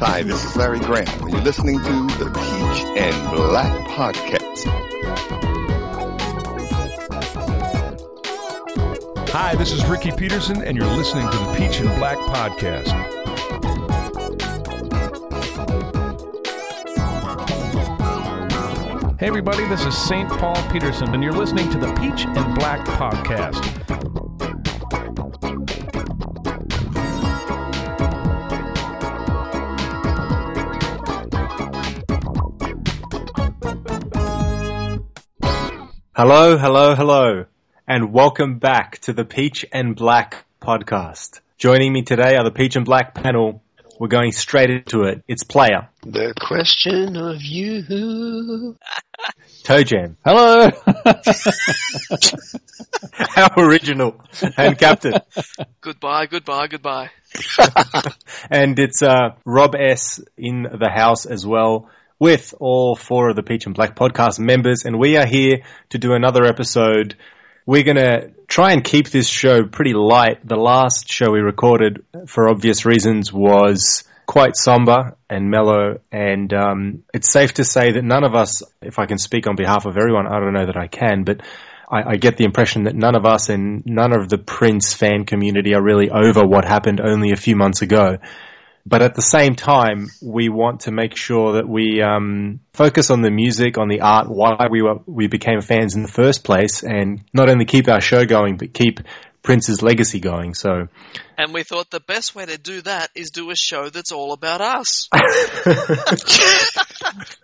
Hi, this is Larry Graham, and you're listening to the Peach and Black Podcast. Hi, this is Ricky Peterson, and you're listening to the Peach and Black Podcast. Hey, everybody, this is St. Paul Peterson, and you're listening to the Peach and Black Podcast. Hello, hello, hello, and welcome back to the Peach and Black podcast. Joining me today are the Peach and Black panel. We're going straight into it. It's Player, The question of you. Toe Jam, Hello! how original, and Captain. Goodbye, goodbye, goodbye. and it's uh, Rob S. in the house as well with all four of the Peach and Black podcast members, and we are here to do another episode. We're going to try and keep this show pretty light. The last show we recorded, for obvious reasons, was quite somber and mellow, and um, it's safe to say that none of us, if I can speak on behalf of everyone, I don't know that I can, but I, I get the impression that none of us and none of the Prince fan community are really over what happened only a few months ago. But at the same time, we want to make sure that we um, focus on the music, on the art, why we were, we became fans in the first place, and not only keep our show going, but keep Prince's legacy going. So, And we thought the best way to do that is do a show that's all about us.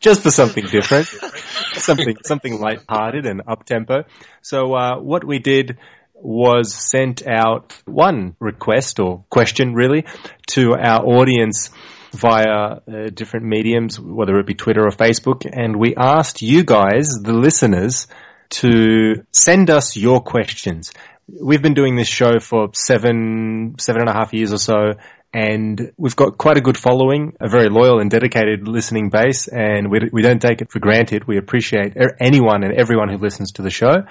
just for something different, something something light-hearted and up-tempo. So, uh, what we did was sent out one request or question, really, to our audience via uh, different mediums, whether it be Twitter or Facebook, and we asked you guys, the listeners, to send us your questions. We've been doing this show for seven, seven and a half years or so, and we've got quite a good following, a very loyal and dedicated listening base, and we, we don't take it for granted. We appreciate anyone and everyone who listens to the show.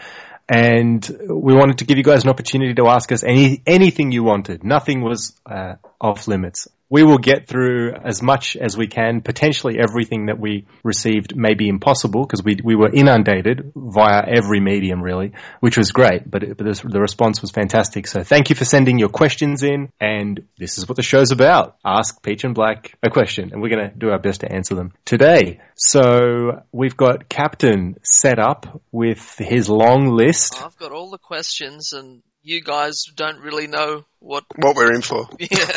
And we wanted to give you guys an opportunity to ask us any anything you wanted. Nothing was uh, off limits. We will get through as much as we can. Potentially everything that we received may be impossible because we we were inundated via every medium really, which was great. But, it, but the, the response was fantastic. So thank you for sending your questions in. And this is what the show's about. Ask Peach and Black a question, and we're going to do our best to answer them today. So we've got Captain set up with his long list. I've got all the questions and you guys don't really know what. What we're in for. Yeah.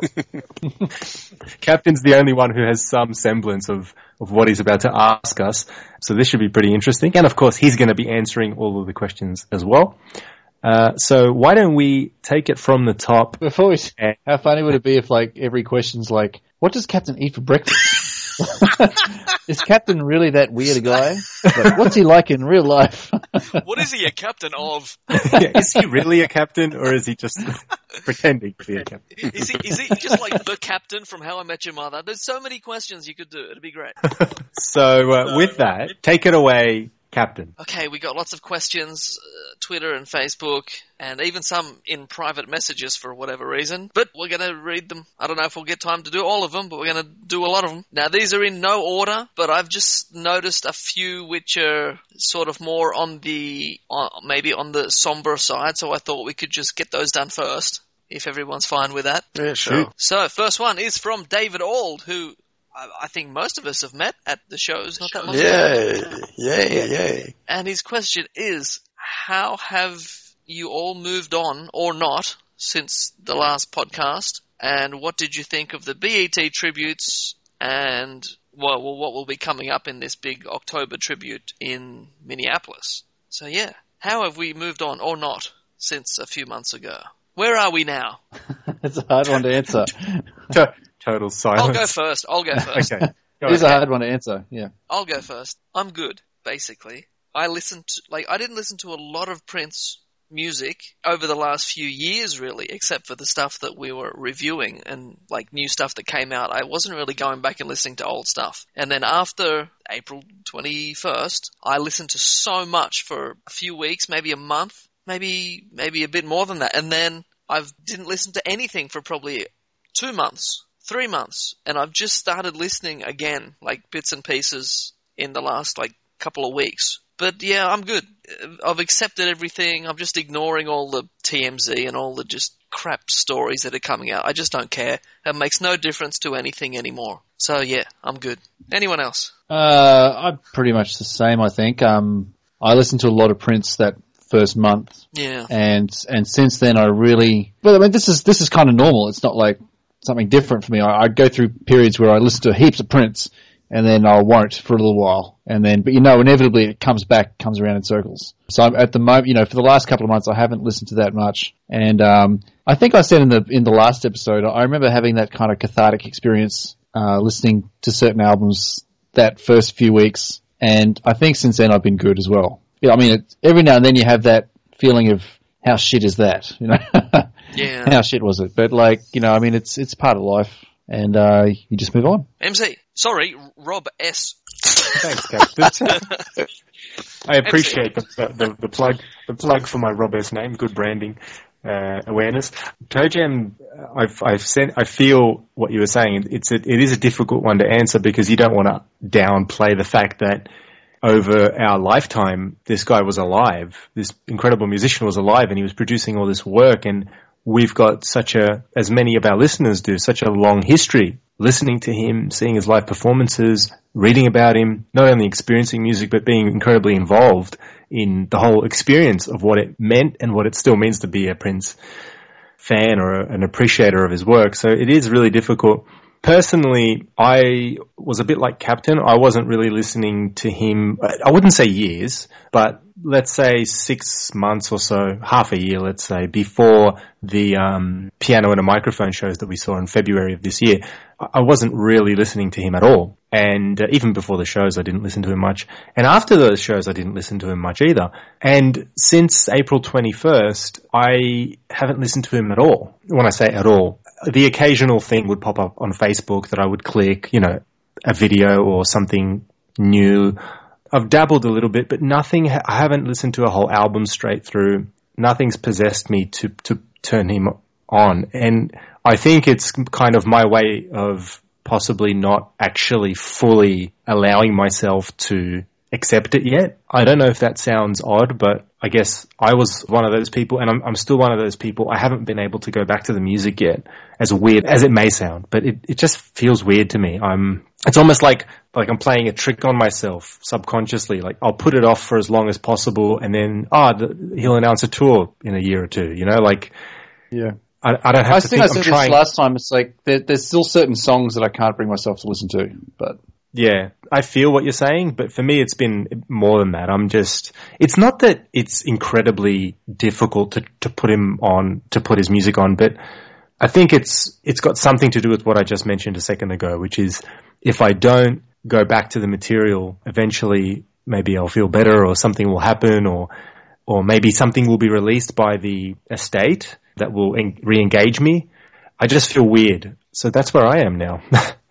Captain's the only one who has some semblance of, of what he's about to ask us. So this should be pretty interesting. And of course, he's going to be answering all of the questions as well. Uh, so why don't we take it from the top? Before we, how funny would it be if like every question's like, what does Captain eat for breakfast? is Captain really that weird guy? Like, what's he like in real life? what is he a captain of? is he really a captain or is he just pretending to be a captain? Is he, is he just like the captain from How I Met Your Mother? There's so many questions you could do. It'd be great. So uh, with that, take it away, Captain. Okay, we got lots of questions, uh, Twitter and Facebook, and even some in private messages for whatever reason. But we're going to read them. I don't know if we'll get time to do all of them, but we're going to do a lot of them. Now, these are in no order, but I've just noticed a few which are sort of more on the, uh, maybe on the somber side, so I thought we could just get those done first. If everyone's fine with that. Yeah, sure. So, first one is from David Auld, who I I think most of us have met at the shows not that long ago. Yeah, yeah, yeah. And his question is, how have you all moved on or not since the last podcast? And what did you think of the BET tributes and well, well, what will be coming up in this big October tribute in Minneapolis? So yeah, how have we moved on or not since a few months ago? Where are we now? It's a hard one to answer. Toe total I'll go first. I'll go first. Okay. Go It is a hard one to answer. Yeah. I'll go first. I'm good, basically. I listened to, like, I didn't listen to a lot of Prince music over the last few years, really, except for the stuff that we were reviewing and, like, new stuff that came out. I wasn't really going back and listening to old stuff. And then after April 21st, I listened to so much for a few weeks, maybe a month, maybe, maybe a bit more than that. And then I didn't listen to anything for probably two months, three months, and I've just started listening again, like bits and pieces in the last like couple of weeks. But yeah, I'm good. I've accepted everything. I'm just ignoring all the TMZ and all the just crap stories that are coming out. I just don't care. It makes no difference to anything anymore. So yeah, I'm good. Anyone else? Uh, I'm pretty much the same. I think. Um, I listened to a lot of Prince that first month, Yeah. and and since then I really. Well, I mean, this is this is kind of normal. It's not like something different for me. I, I go through periods where I listen to heaps of Prince, and then I won't for a little while, and then but you know inevitably it comes back, comes around in circles. So I'm, at the moment, you know, for the last couple of months, I haven't listened to that much, and um, I think I said in the in the last episode, I remember having that kind of cathartic experience uh, listening to certain albums that first few weeks, and I think since then I've been good as well. Yeah, I mean, it, every now and then you have that feeling of how shit is that, you know? Yeah. how shit was it? But like, you know, I mean, it's it's part of life, and uh, you just move on. MC. Sorry, Rob S. Thanks, Captain. I appreciate the, the, the plug the plug for my Rob S name. Good branding uh, awareness. Toe Jam, I've I've sent. I feel what you were saying. It's a, it is a difficult one to answer because you don't want to downplay the fact that over our lifetime, this guy was alive. This incredible musician was alive, and he was producing all this work. And we've got such a, as many of our listeners do, such a long history listening to him, seeing his live performances, reading about him, not only experiencing music, but being incredibly involved in the whole experience of what it meant and what it still means to be a Prince fan or an appreciator of his work. So it is really difficult. Personally, I was a bit like Captain. I wasn't really listening to him. I wouldn't say years, but let's say six months or so, half a year, let's say, before the um, piano and a microphone shows that we saw in February of this year. I wasn't really listening to him at all. And uh, even before the shows, I didn't listen to him much. And after those shows, I didn't listen to him much either. And since April 21st, I haven't listened to him at all. When I say at all, the occasional thing would pop up on Facebook that I would click, you know, a video or something new. I've dabbled a little bit, but nothing, I haven't listened to a whole album straight through. Nothing's possessed me to, to turn him on. And I think it's kind of my way of possibly not actually fully allowing myself to accept it yet. I don't know if that sounds odd, but I guess I was one of those people and I'm, I'm still one of those people. I haven't been able to go back to the music yet, as weird as it may sound, but it, it just feels weird to me. I'm, it's almost like, like I'm playing a trick on myself subconsciously. Like I'll put it off for as long as possible and then, ah, oh, he'll announce a tour in a year or two, you know, like, Yeah. I, I don't have I to think think I said this last time. It's like there, there's still certain songs that I can't bring myself to listen to, but Yeah, I feel what you're saying, but for me, it's been more than that. I'm just, it's not that it's incredibly difficult to, to put him on, to put his music on, but I think it's, it's got something to do with what I just mentioned a second ago, which is if I don't go back to the material, eventually maybe I'll feel better or something will happen or, or maybe something will be released by the estate that will en- re-engage me. I just feel weird. So that's where I am now.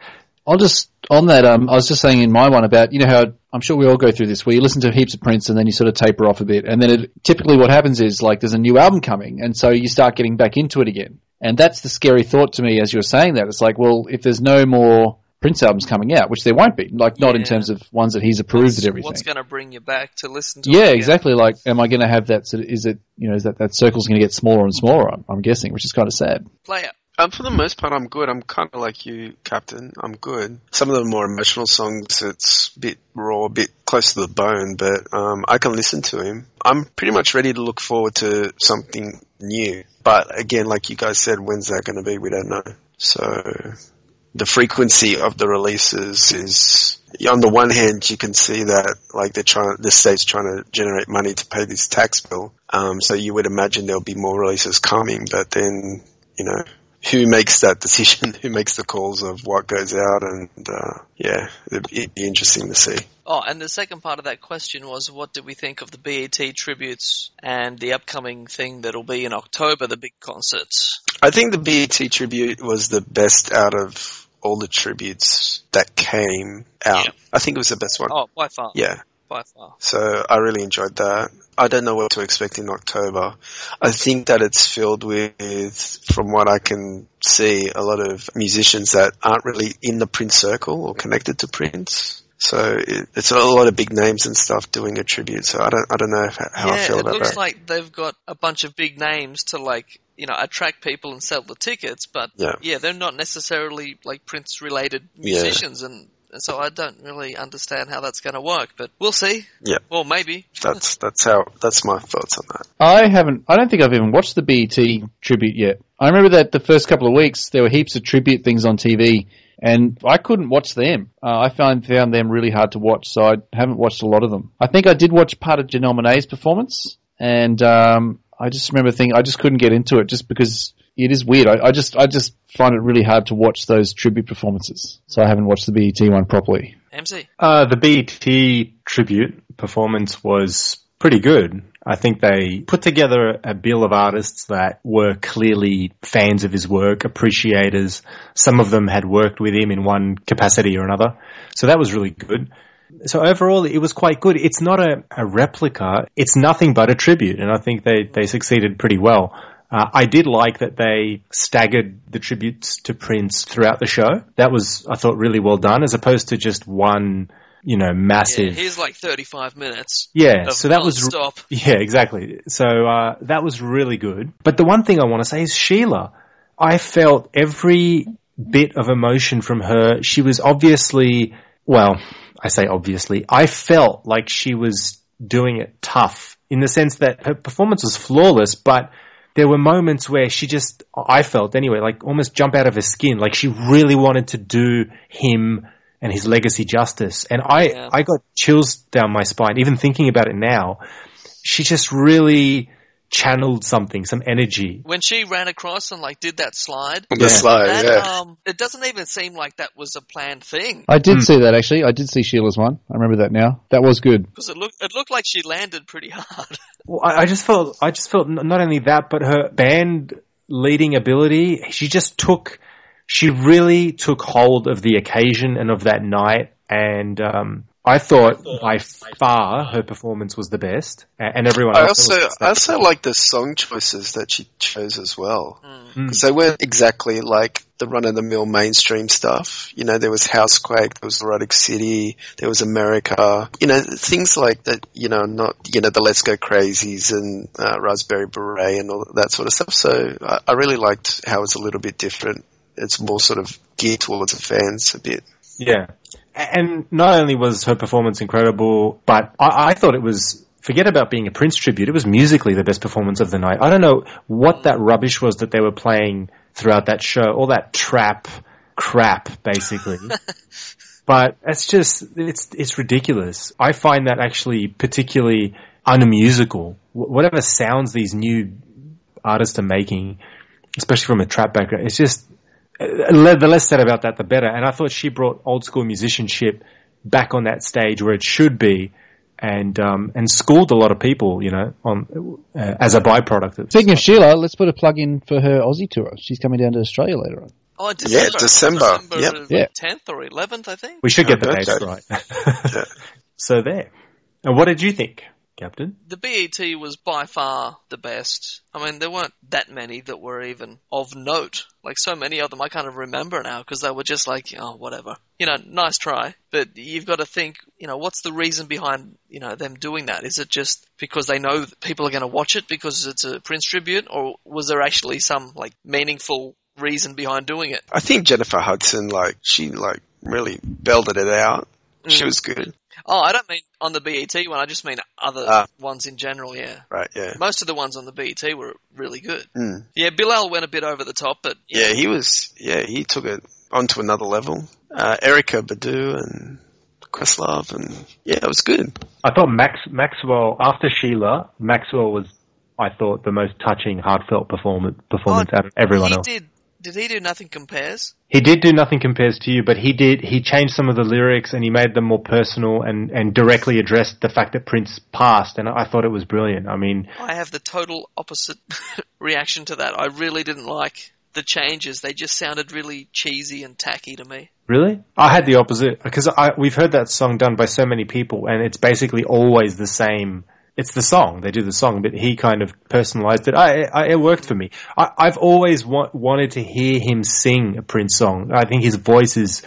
I'll just on that. Um, I was just saying in my one about you know how I'm sure we all go through this where you listen to heaps of Prince and then you sort of taper off a bit, and then it, typically what happens is like there's a new album coming, and so you start getting back into it again. And that's the scary thought to me as you're saying that. It's like, well, if there's no more Prince albums coming out, which there won't be, like not in terms of ones that he's approved and everything. What's going to bring you back to listen to? Yeah, it exactly. Like, am I going to have that? Sort of, is it you know is that that circle's going to get smaller and smaller? I'm, I'm guessing, which is kind of sad. Player. Um, for the most part, I'm good. I'm kind of like you, Captain. I'm good. Some of the more emotional songs, it's a bit raw, a bit close to the bone, but um, I can listen to him. I'm pretty much ready to look forward to something new. But again, like you guys said, when's that going to be? We don't know. So the frequency of the releases is on the one hand you can see that like they're trying the state's trying to generate money to pay this tax bill um, so you would imagine there'll be more releases coming but then you know who makes that decision, who makes the calls of what goes out, and uh, yeah, it'd, be interesting to see. Oh, and the second part of that question was, what did we think of the BET tributes and the upcoming thing that'll be in October, the big concerts? I think the BET tribute was the best out of all the tributes that came out. Yeah. I think it was the best one. Oh, by far. Yeah. By far. So I really enjoyed that. I don't know what to expect in October. I think that it's filled with, from what I can see, a lot of musicians that aren't really in the Prince circle or connected to Prince. So it, it's a lot of big names and stuff doing a tribute. So I don't, I don't know how, how I yeah, feel it about looks like they've got a bunch of big names to like, you know, attract people and sell the tickets, but Yeah. they're not necessarily like Prince related Yeah. musicians and, and so I don't really understand how that's going to work, but we'll see. Yeah. Well, maybe. That's that's how that's my thoughts on that. I haven't. I don't think I've even watched the BET tribute yet. I remember that the first couple of weeks there were heaps of tribute things on TV, and I couldn't watch them. Uh, I found found them really hard to watch, so I haven't watched a lot of them. I think I did watch part of Janelle Monae's performance, and um, I just remember thinking I just couldn't get into it just because it is weird. I, I just I just find it really hard to watch those tribute performances, so I haven't watched the BET one properly. MC. Uh, the BT tribute performance was pretty good. I think they put together a bill of artists that were clearly fans of his work, appreciators. Some of them had worked with him in one capacity or another. So that was really good. So overall, it was quite good. It's not a, a replica. It's nothing but a tribute. And I think they, they succeeded pretty well. Uh, I did like that they staggered the tributes to Prince throughout the show. That was, I thought, really well done, as opposed to just one, you know, Yeah, massive. here's like 35 minutes. Yeah, so that was non-stop. yeah, exactly. So uh, that was really good. But the one thing I want to say is Sheila. I felt every bit of emotion from her. She was obviously, well, I say obviously. I felt like she was doing it tough in the sense that her performance was flawless, but there were moments where she just, I felt anyway, like almost jump out of her skin. Like she really wanted to do him and his legacy justice. And I, Yeah. I got chills down my spine, even thinking about it now. She just really channeled something, some energy. When she ran across and like did that slide, The slide, that, yeah. um, it doesn't even seem like that was a planned thing I did see that actually. I did see Sheila's one. I remember that now. That was good. because it looked it looked like she landed pretty hard. Well, I, I just felt, I just felt not only that, but her band leading ability, she just took, she really took hold of the occasion and of that night. And, um, I thought by far her performance was the best, and everyone I else. also I also like the song choices that she chose as well Mm. because they weren't exactly like the run of the mill mainstream stuff. You know, there was Housequake, there was Erotic City, there was America. You know, things like that. You know, not you know the Let's Go Crazies and uh, Raspberry Beret and all that sort of stuff. So I, I really liked how it's a little bit different. It's more sort of geared towards the fans a bit. Yeah. And not only was her performance incredible, but I, I thought it was, forget about being a Prince tribute, it was musically the best performance of the night. I don't know what that rubbish was that they were playing throughout that show, all that trap crap, basically. but it's just, it's, it's ridiculous. I find that actually particularly unmusical. Whatever sounds these new artists are making, especially from a trap background, it's just, the less said about that, the better. And I thought she brought old school musicianship back on that stage where it should be, and um, and schooled a lot of people, you know, on uh, as a byproduct. Of Speaking of Sheila, let's put a plug in for her Aussie tour. She's coming down to Australia later on. Oh, December. December. December Yep. 10th or 11th, I think. we should get the Okay. dates right. so there. And what did you think, Captain? The BET was by far the best. I mean, there weren't that many that were even of note. Like so many of them, I kind of remember now because they were just like, oh, whatever. You know, nice try, but you've got to think, you know, what's the reason behind, you know, them doing that? Is it just because they know that people are going to watch it because it's a Prince tribute, or was there actually some like meaningful reason behind doing it? I think Jennifer Hudson, like she like really belted it out. She Mm. was good, Oh, I don't mean on the BET one. I just mean other Ah. ones in general. Yeah. right? Yeah. Most of the ones on the BET were really good. Mm. Yeah, Bilal went a bit over the top, but Yeah, he was. Yeah, he took it onto another level. Uh, Erykah Badu and Questlove, and yeah, it was good. I thought Max Maxwell after Sheila, Maxwell was, I thought, the most touching, heartfelt performance performance Oh, out of everyone he else. did did he do Nothing Compares? He did do Nothing Compares to You, but he did, he changed some of the lyrics and he made them more personal and, and directly addressed the fact that Prince passed, and I thought it was brilliant. I mean, I have the total opposite reaction to that. I really didn't like the changes. They just sounded really cheesy and tacky to me. Really? I had the opposite because I, we've heard that song done by so many people, and it's basically always the same. It's the song they do the song, but he kind of personalized it. I, I it worked for me. I, I've always wa- wanted to hear him sing a Prince song. I think his voice is.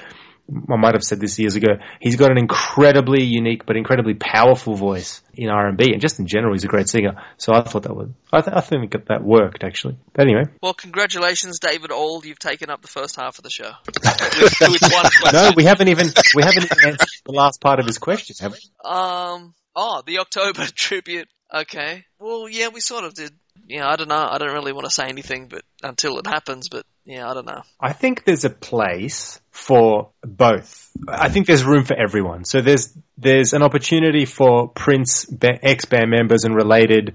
I might have said this years ago. He's got an incredibly unique but incredibly powerful voice in R and B, and just in general, he's a great singer. So I thought that would. I, th- I think that worked actually. But anyway, Well, congratulations, David Auld. You've taken up the first half of the show. with, with no, we haven't even we haven't even answered the last part of his question, have we? Um. Oh, the October tribute. Okay. Well, yeah, we sort of did. Yeah, I don't know. I don't really want to say anything, but until it happens. But yeah, I don't know. I think there's a place for both. I think there's room for everyone. So there's there's an opportunity for Prince ex band members and related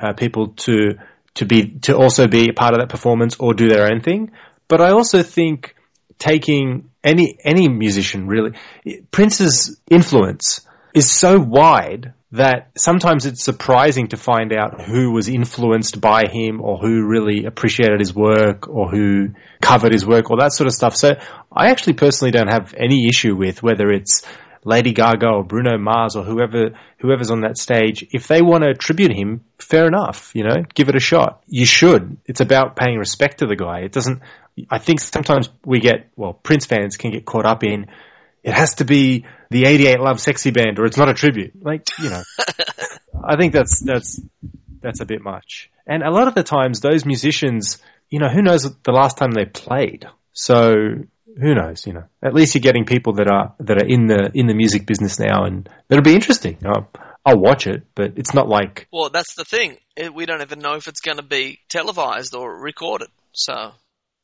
uh, people to to be to also be a part of that performance or do their own thing. But I also think taking any any musician really Prince's influence is so wide that sometimes it's surprising to find out who was influenced by him or who really appreciated his work or who covered his work or that sort of stuff. So I actually personally don't have any issue with whether it's Lady Gaga or Bruno Mars or whoever whoever's on that stage. If they want to tribute him, fair enough, you know, give it a shot. You should. It's about paying respect to the guy. It doesn't I think sometimes we get well, Prince fans can get caught up in it has to be the 88 Lovesexy Band or it's not a tribute. Like, you know, I think that's, that's, that's a bit much. And a lot of the times those musicians, you know, who knows the last time they played? So who knows, you know, at least you're getting people that are, that are in the, in the music business now and that'll be interesting. I'll, I'll watch it, but it's not like, Well, that's the thing. We don't even know if it's going to be televised or recorded. So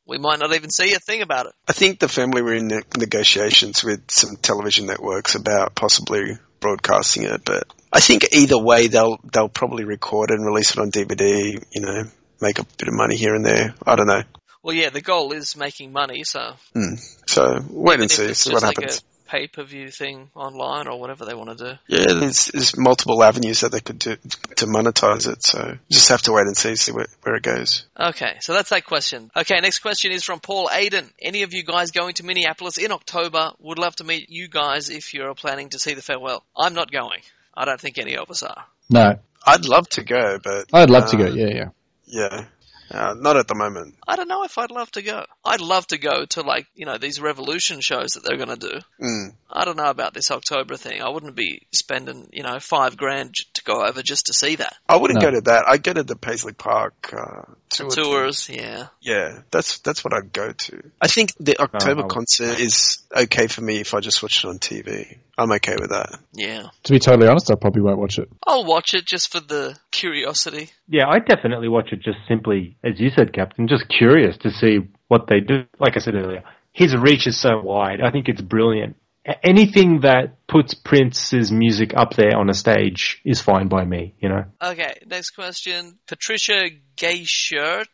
we might not even see a thing about it. I think the family were in ne- negotiations with some television networks about possibly broadcasting it, but I think either way they'll they'll probably record it and release it on DVD. You know, make a bit of money here and there. I don't know. Well, yeah, the goal is making money, so Hmm. So wait even and see, see what like happens. A pay-per-view thing online or whatever they want to do. Yeah, there's, there's multiple avenues that they could do to monetize it. So just have to wait and see, see where, where it goes. Okay, so that's that question. Okay, next question is from Paul Aiden. Any of you guys going to Minneapolis in October? Would love to meet you guys if you're planning to see the farewell. I'm not going. I don't think any of us are. No, I'd love to go, but I'd love to uh, go. Yeah, yeah. Yeah, uh, not at the moment. I don't know if I'd love to go. I'd love to go to like, you know, these revolution shows that they're going to do. Mm. I don't know about this October thing. I wouldn't be spending, you know, five grand to go over just to see that. I wouldn't No. go to that. I'd go to the Paisley Park uh, tour. Tours, yeah. Yeah, that's that's what I'd go to. I think the oh, October I would- concert is okay for me if I just watch it on TV. I'm okay with that. Yeah. To be totally honest, I probably won't watch it. I'll watch it just for the curiosity. yeah, I definitely watch it just simply, as you said, Captain, just curious to see what they do. Like I said earlier, his reach is so wide. I think it's brilliant. A- Anything that puts Prince's music up there on a stage is fine by me, you know? Okay, next question. Patricia Gay Shirt.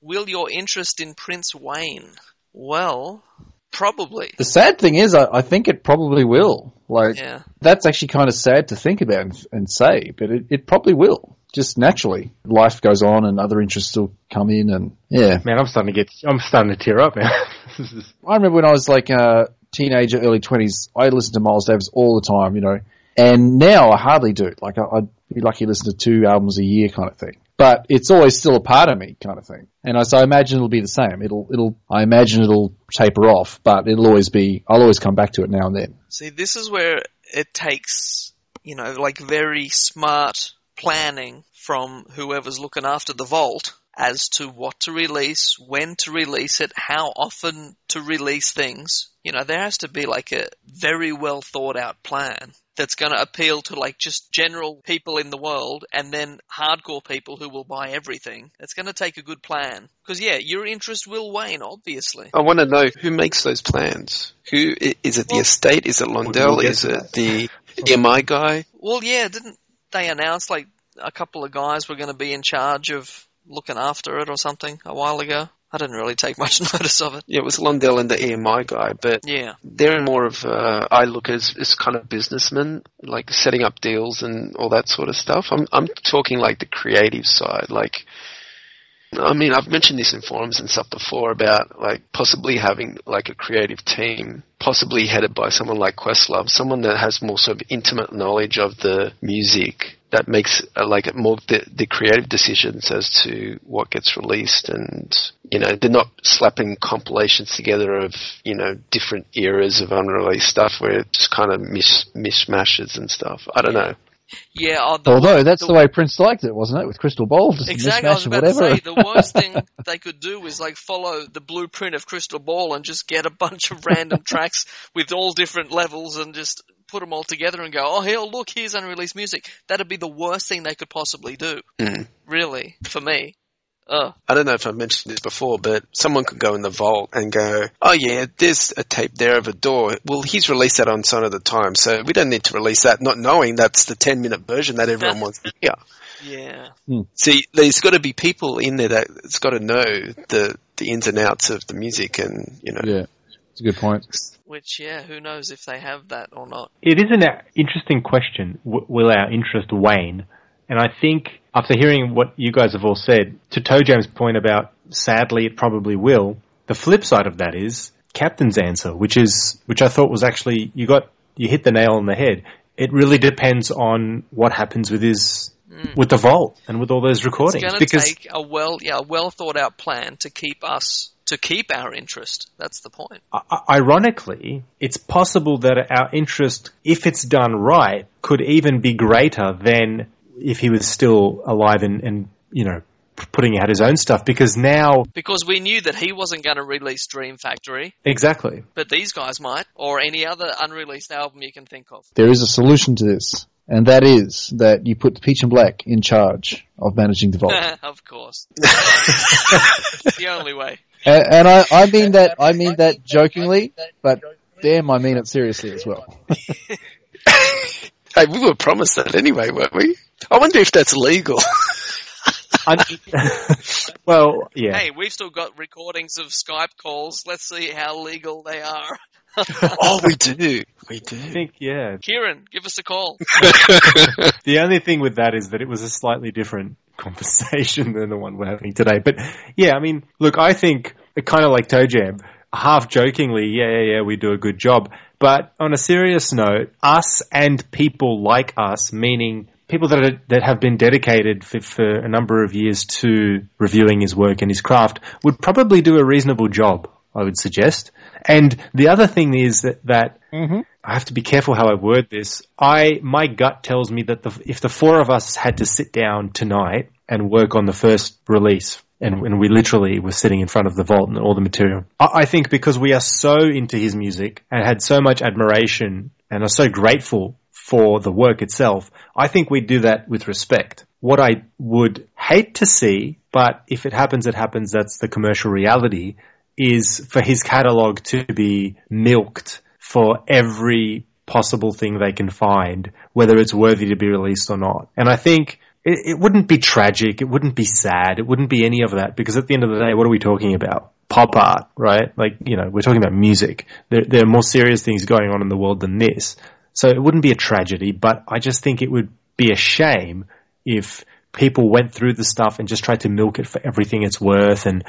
Will your interest in Prince wane? Well, probably. The sad thing is, I, I think it probably will. Like, Yeah. that's actually kind of sad to think about and, and say, but it, it probably will. Just naturally. Life goes on and other interests will come in and, yeah. Man, I'm starting to get, I'm starting to tear up, man. This is- I remember when I was like a teenager, early 20s, I listened to Miles Davis all the time, you know, and now I hardly do. Like, I, I'd be lucky to listen to two albums a year kind of thing. But it's always still a part of me kind of thing. And I, so I imagine it'll be the same. It'll, it'll, I imagine it'll taper off, but it'll always be, I'll always come back to it now and then. See, this is where it takes, you know, like very smart planning from whoever's looking after the vault as to what to release, when to release it, how often to release things. You know, there has to be like a very well thought out plan that's going to appeal to like just general people in the world and then hardcore people who will buy everything. It's going to take a good plan. Because yeah, your interest will wane, obviously. I want to know who makes those plans. Who is it? The Well- estate? Is it Londell? is to it the EMI guy? Well, yeah, didn't they announce like a couple of guys were going to be in charge of looking after it or something a while ago? I didn't really take much notice of it. Yeah, it was Londell and the EMI guy, but Yeah. they're more of uh, I look as as kind of businessmen, like setting up deals and all that sort of stuff. I'm I'm talking like the creative side, like. I mean, I've mentioned this in forums and stuff before about like possibly having like a creative team, possibly headed by someone like Questlove, someone that has more sort of intimate knowledge of the music that makes uh, like more the, the creative decisions as to what gets released and you know they're not slapping compilations together of you know different eras of unreleased stuff where it just kind of mish mishmashes and stuff. I don't know. Yeah, oh, the, Although that's the, way Prince liked it, wasn't it? With Crystal Ball, just exactly. I was a mishmash about to say the worst thing they could do is like follow the blueprint of Crystal Ball and just get a bunch of random tracks with all different levels and just put them all together and go, oh, hell, look, here's unreleased music. That'd be the worst thing they could possibly do. Mm. Really, for me. Uh, I don't know if I mentioned this before, but someone could go in the vault and go, "Oh yeah, there's a tape there of Adore. Well, he's released that on Sign o' the Times, so we don't need to release that." Not knowing that's the 10 minute version that everyone wants to hear. yeah. See, there's got to be people in there that's got to know the the ins and outs of the music, and you know, Yeah, it's a good point. Which, yeah, who knows if they have that or not. It is an uh, interesting question. W- will our interest wane? And I think after hearing what you guys have all said, to Toe Jam's point about sadly it probably will, the flip side of that is Captain's answer, which is which I thought was actually you got you hit the nail on the head. It really depends on what happens with his mm. with the vault and with all those recordings It's going to because take a well, yeah, a well thought out plan to keep us to keep our interest. That's the point. Ironically, it's possible that our interest, if it's done right, could even be greater than if he was still alive and, and you know, putting out his own stuff because now, Because we knew that he wasn't going to release Dream Factory, exactly. but these guys might, or any other unreleased album you can think of. There is a solution to this, and that is that you put Peach and Black in charge of managing the vault. of course. the only way. and, and I, I mean that I mean that jokingly, but damn, I mean it seriously as well. hey, we were promised that anyway, weren't we? I wonder if that's legal. Well, yeah. Hey, we've still got recordings of Skype calls. Let's see how legal they are. oh, we do, we do. I think, yeah. Kieran, give us a call. The only thing with that is that it was a slightly different conversation than the one we're having today. But yeah, I mean, look, I think kind of like Toe Jam, half jokingly, yeah, yeah, yeah, we do a good job. But on a serious note, us and people like us, meaning people that are, that have been dedicated for, for a number of years to reviewing his work and his craft, would probably do a reasonable job. I would suggest. And the other thing is that, that mm-hmm. I have to be careful how I word this. I my gut tells me that the, if the four of us had to sit down tonight and work on the first release, and, and we literally were sitting in front of the vault and all the material, I, I think because we are so into his music and had so much admiration and are so grateful for the work itself, I think we'd do that with respect. What I would hate to see, but if it happens, it happens. That's the commercial reality is for his catalog to be milked for every possible thing they can find, whether it's worthy to be released or not. And I think it, it wouldn't be tragic, it wouldn't be sad, it wouldn't be any of that, because at the end of the day, what are we talking about? Pop art, right? Like, you know, we're talking about music. There, there are more serious things going on in the world than this. So it wouldn't be a tragedy, but I just think it would be a shame if people went through the stuff and just tried to milk it for everything it's worth and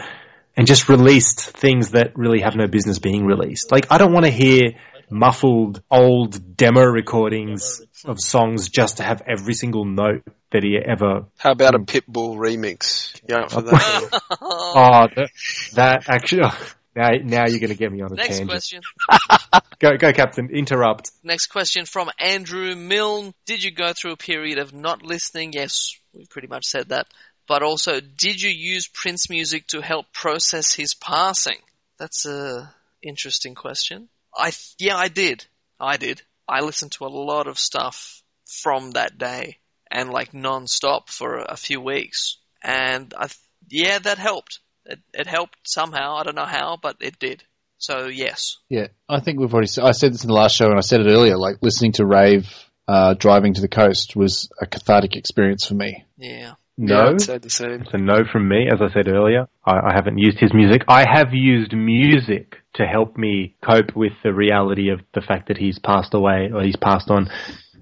and just released things that really have no business being released. Like, I don't want to hear muffled old demo recordings of songs just to have every single note that he ever. How about a hmm. Pitbull remix? Yeah, for that. Oh, that, oh, that actually. Oh, now, now you're going to get me on a Next tangent. question. Go, go, Captain. Interrupt. Next question from Andrew Milne. Did you go through a period of not listening? Yes, we pretty much said that. But also, did you use Prince music to help process his passing? That's a interesting question. I th- yeah, I did. I did. I listened to a lot of stuff from that day and like non-stop for a few weeks. And I th- yeah, that helped. It, it helped somehow. I don't know how, but it did. So yes. Yeah, I think we've already. I said this in the last show, and I said it earlier. Like listening to rave uh, driving to the coast was a cathartic experience for me. Yeah. no. Yeah, I'd say the same. It's a no from me. As I said earlier, I, I haven't used his music. I have used music to help me cope with the reality of the fact that he's passed away or he's passed on.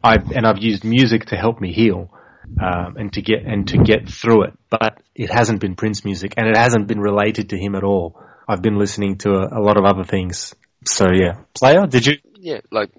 I've, and I've used music to help me heal. Um, and to get and to get through it, but it hasn't been Prince music, and it hasn't been related to him at all. I've been listening to a, a lot of other things. So yeah, player, did you? Yeah, like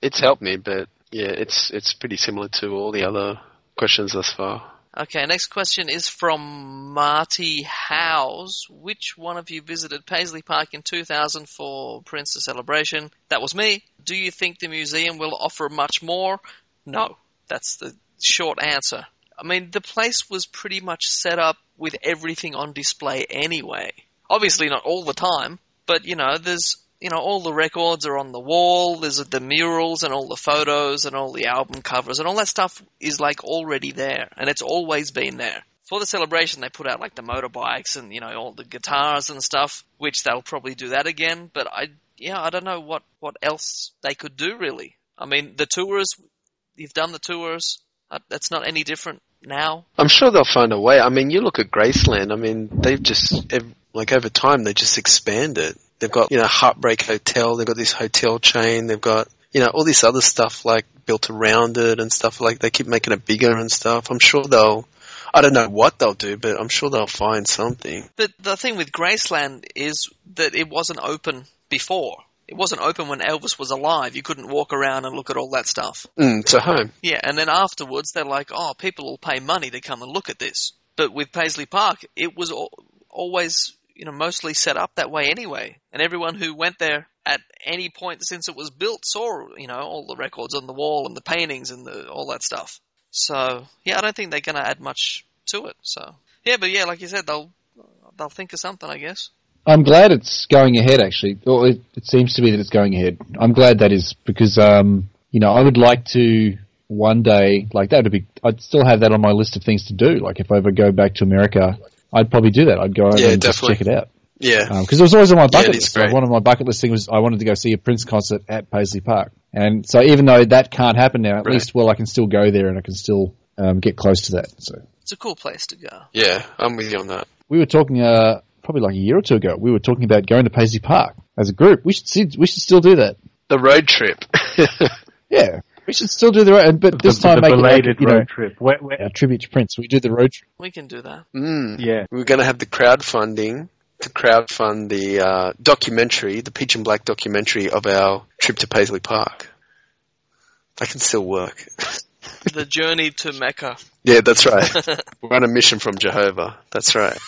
it's helped me, but yeah, it's it's pretty similar to all the other questions thus far. Okay, next question is from Marty Howes. Which one of you visited Paisley Park in 2000 for Prince's celebration? That was me. Do you think the museum will offer much more? No. That's the short answer. I mean, the place was pretty much set up with everything on display anyway. Obviously not all the time, but you know, there's you know, all the records are on the wall. There's the murals and all the photos and all the album covers and all that stuff is like already there and it's always been there. For the celebration, they put out like the motorbikes and, you know, all the guitars and stuff, which they'll probably do that again. But I, yeah, I don't know what, what else they could do really. I mean, the tours, you've done the tours. Uh, That's not any different now. I'm sure they'll find a way. I mean, you look at Graceland. I mean, they've just like over time they just expand it. They've got you know Heartbreak Hotel. They've got this hotel chain. They've got you know all this other stuff like built around it and stuff like. They keep making it bigger and stuff. I'm sure they'll. I don't know what they'll do, but I'm sure they'll find something. But the thing with Graceland is that it wasn't open before. It wasn't open when Elvis was alive. You couldn't walk around and look at all that stuff. Mm, it's a home. Yeah, and then afterwards they're like, oh, people will pay money to come and look at this. But with Paisley Park, it was al- always, you know, mostly set up that way anyway. And everyone who went there at any point since it was built saw, you know, all the records on the wall and the paintings and the, all that stuff. So, yeah, I don't think they're going to add much to it. So, yeah, but yeah, like you said, they'll they'll think of something, I guess. I'm glad it's going ahead. Actually, it, it seems to be that it's going ahead. I'm glad that is because um, you know I would like to one day like that would be. I'd still have that on my list of things to do. Like if I ever go back to America, I'd probably do that. I'd go over Yeah, and just check it out Yeah. because it was always on my bucket it is list. great. One of my bucket list things was I wanted to go see a Prince concert at Paisley Park, and so even though that can't happen now, at Right. least well I can still go there and I can still um, get close to that. So It's a cool place to go. yeah, I'm with you on that. we were talking uh, probably like a year or two ago. We were talking about going to Paisley Park as a group. We should see, we should still do that. The road trip. Yeah, we should still do the road, but this the, time the make it like, belated you road know, trip. Where, where, our tribute to Prince. We do the road trip. We can do that. mm. yeah, We're going to have the crowdfunding to crowdfund the uh, documentary, the Peach and Black documentary of our trip to Paisley Park. That can still work. the journey to Mecca. Yeah, that's right. We're on a mission from Jehovah. That's right.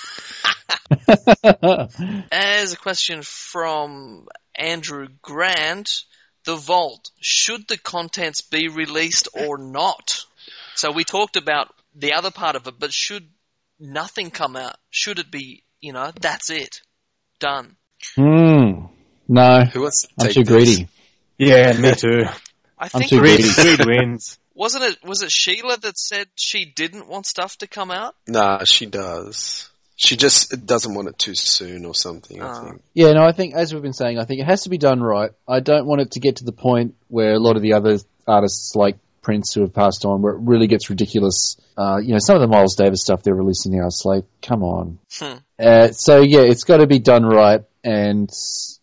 As a question from Andrew Grant, the vault, should the contents be released or not? So we talked about the other part of it, but should nothing come out? Should it be, you know, that's it? Done. Hmm. No, Who wants to I'm too this? greedy. yeah, me too. I I'm think too Greed, greedy. greed wins. wasn't it was it Sheila that said she didn't want stuff to come out? Nah, she does. She just doesn't want it too soon or something, I Ah. think. Yeah, no, I think as we've been saying, I think it has to be done right. I don't want it to get to the point where a lot of the other artists like Prince who have passed on, where it really gets ridiculous. Uh, you know, some of the Miles Davis stuff they're releasing now, it's like, come on. Hmm. Uh, so yeah, it's got to be done right, and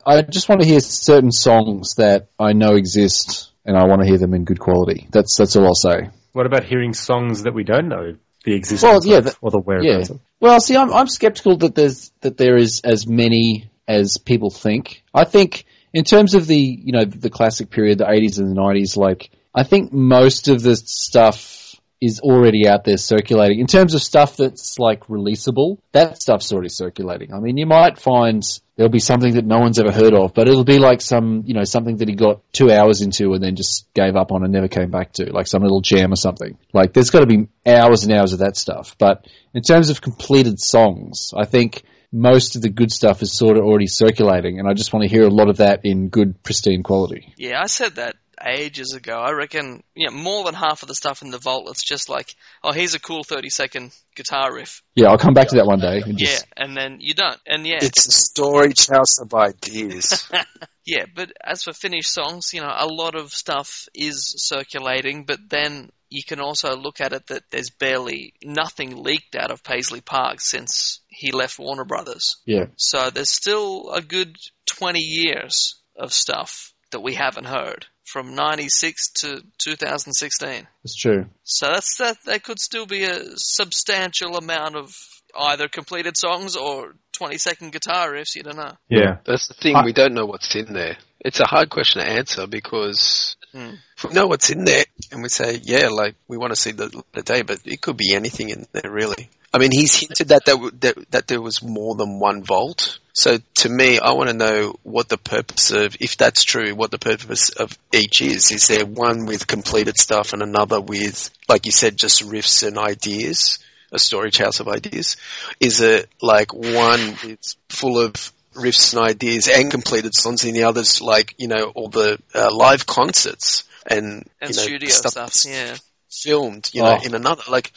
I just want to hear certain songs that I know exist, and I want to hear them in good quality. That's that's all I'll say. What about hearing songs that we don't know the existence Well, yeah, that- or the whereabouts Yeah. Well, see, I'm I'm skeptical that there's that there is as many as people think. I think in terms of the you know the classic period, the 80s and the 90s, like I think most of the stuff is already out there circulating. In terms of stuff that's like releasable, that stuff's already circulating. I mean, you might find there'll be something that no one's ever heard of, but it'll be like some, you know, something that he got two hours into and then just gave up on and never came back to, like some little jam or something. Like there's got to be hours and hours of that stuff. But in terms of completed songs, I think most of the good stuff is sort of already circulating, and I just want to hear a lot of that in good, pristine quality. Yeah, I said that ages ago. I reckon, you know, more than half of the stuff in the vault, it's just like, oh, here's a cool 30 second guitar riff. Yeah, I'll come back to that one day. And just, Yeah, and then you don't. And yeah, It's a storage house of ideas. yeah, but as for finished songs, you know, a lot of stuff is circulating, but then you can also look at it that there's barely nothing leaked out of Paisley Park since he left Warner Brothers. yeah. So there's still a good 20 years of stuff that we haven't heard from 96 to 2016. It's true. So that's that. That could still be a substantial amount of either completed songs or 20 second guitar riffs. You don't know. Yeah. That's the thing. We don't know what's in there. It's a hard question to answer because hmm. if we know what's in there and we say, yeah, like we want to see the, the day, but it could be anything in there really. I mean, he's hinted that there, that that there was more than one vault. So to me, I want to know what the purpose of, if that's true, what the purpose of each is. Is there one with completed stuff and another with, like you said, just riffs and ideas? A storage house of ideas? Is it like one with full of riffs and ideas and completed songs and the others like, you know, all the uh, live concerts and, And you know, studio stuff stuff. Yeah. filmed, you know, Oh. in another, like,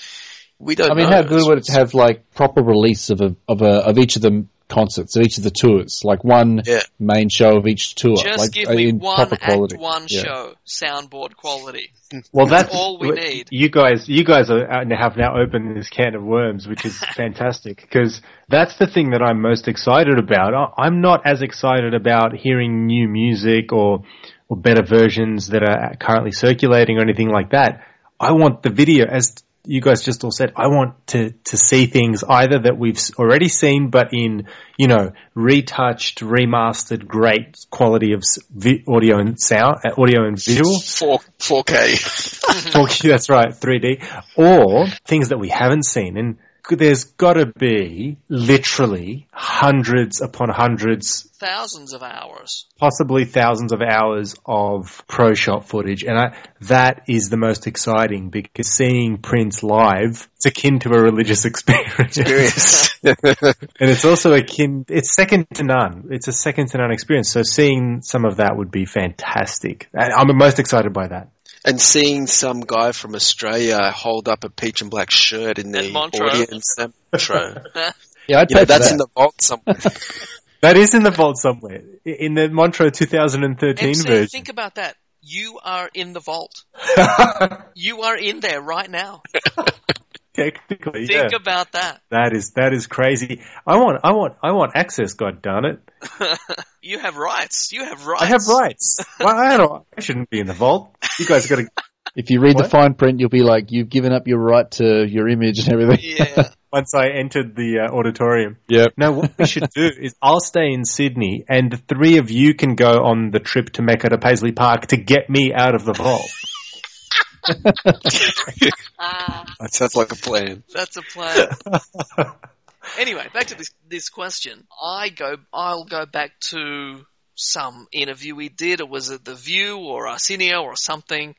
we don't I mean, know. how good would it have like proper release of a, of a, of each of the concerts, of each of the tours, like one Yeah. main show of each tour, Just like give me one proper act, one Yeah. show, soundboard quality. Well, That's that's, all we need. You guys, you guys are, uh, have now opened this can of worms, which is fantastic because that's the thing that I'm most excited about. I- I'm not as excited about hearing new music or or better versions that are currently circulating or anything like that. I want the video, as you guys just all said. I want to to see things either that we've already seen, but in you know retouched, remastered, great quality of vi- audio and sound, uh, audio and visual. Four, 4K. 4K, that's right, 3D, or things that we haven't seen. And there's got to be literally hundreds upon hundreds, Thousands of hours. possibly thousands of hours of pro shot footage. And I, that is the most exciting because seeing Prince live, it's akin to a religious experience. Experience. and it's also akin, it's second to none. It's a second to none experience. So seeing some of that would be fantastic. And I'm most excited by that. And seeing some guy from Australia hold up a peach and black shirt in the And Montreux. audience at Montreux. Yeah, I'd you pay know, for that's that. in the vault somewhere. That is in the vault somewhere. In the Montreux 2013 MC, version. think about that. You are in the vault. You are in there right now. Technically, yeah. Think about that. That is that is crazy. I want I want I want access. God darn it! You have rights. You have rights. I have rights. well, I, don't, I shouldn't be in the vault. You guys got to. If you read the fine print, you'll be like, you've given up your right to your image and everything. Yeah. Once I entered the uh, auditorium. Yeah. Now, what we should do is I'll stay in Sydney, and the three of you can go on the trip to Mecca to Paisley Park to get me out of the vault. That sounds like a plan. That's a plan. anyway, back to this this question. I go. I'll go back to some interview he did. Or was it The View or Arsenio or something?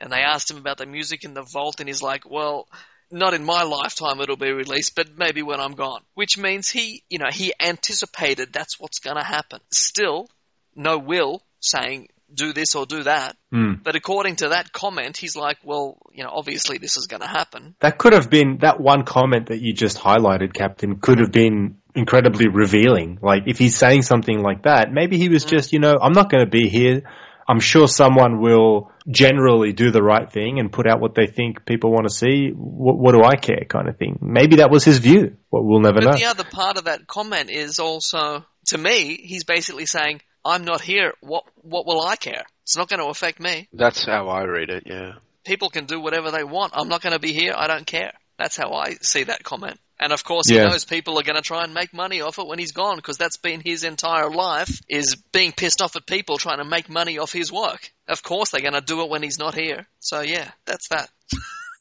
And they asked him about the music in the vault, and he's like, "Well, not in my lifetime it'll be released, but maybe when I'm gone." Which means he, you know, he anticipated that's what's to happen. Still, no will saying do this or do that. Hmm. But according to that comment, he's like, "Well, you know, obviously this is going to happen." That could have been that one comment that you just highlighted, Captain. Could have been incredibly revealing. Like if he's saying something like that, maybe he was just, you know, I'm not going to be here. I'm sure someone will generally do the right thing and put out what they think people want to see. What, what do I care, kind of thing. Maybe that was his view. Well, we'll never But know. the other part of that comment is also, to me, he's basically saying, I'm not here. What, what will I care? It's not going to affect me. That's how I read it, yeah. People can do whatever they want. I'm not going to be here. I don't care. That's how I see that comment. And of course, he Yeah. knows people are going to try and make money off it when he's gone because that's been his entire life is being pissed off at people trying to make money off his work. Of course, they're going to do it when he's not here. So yeah, that's that.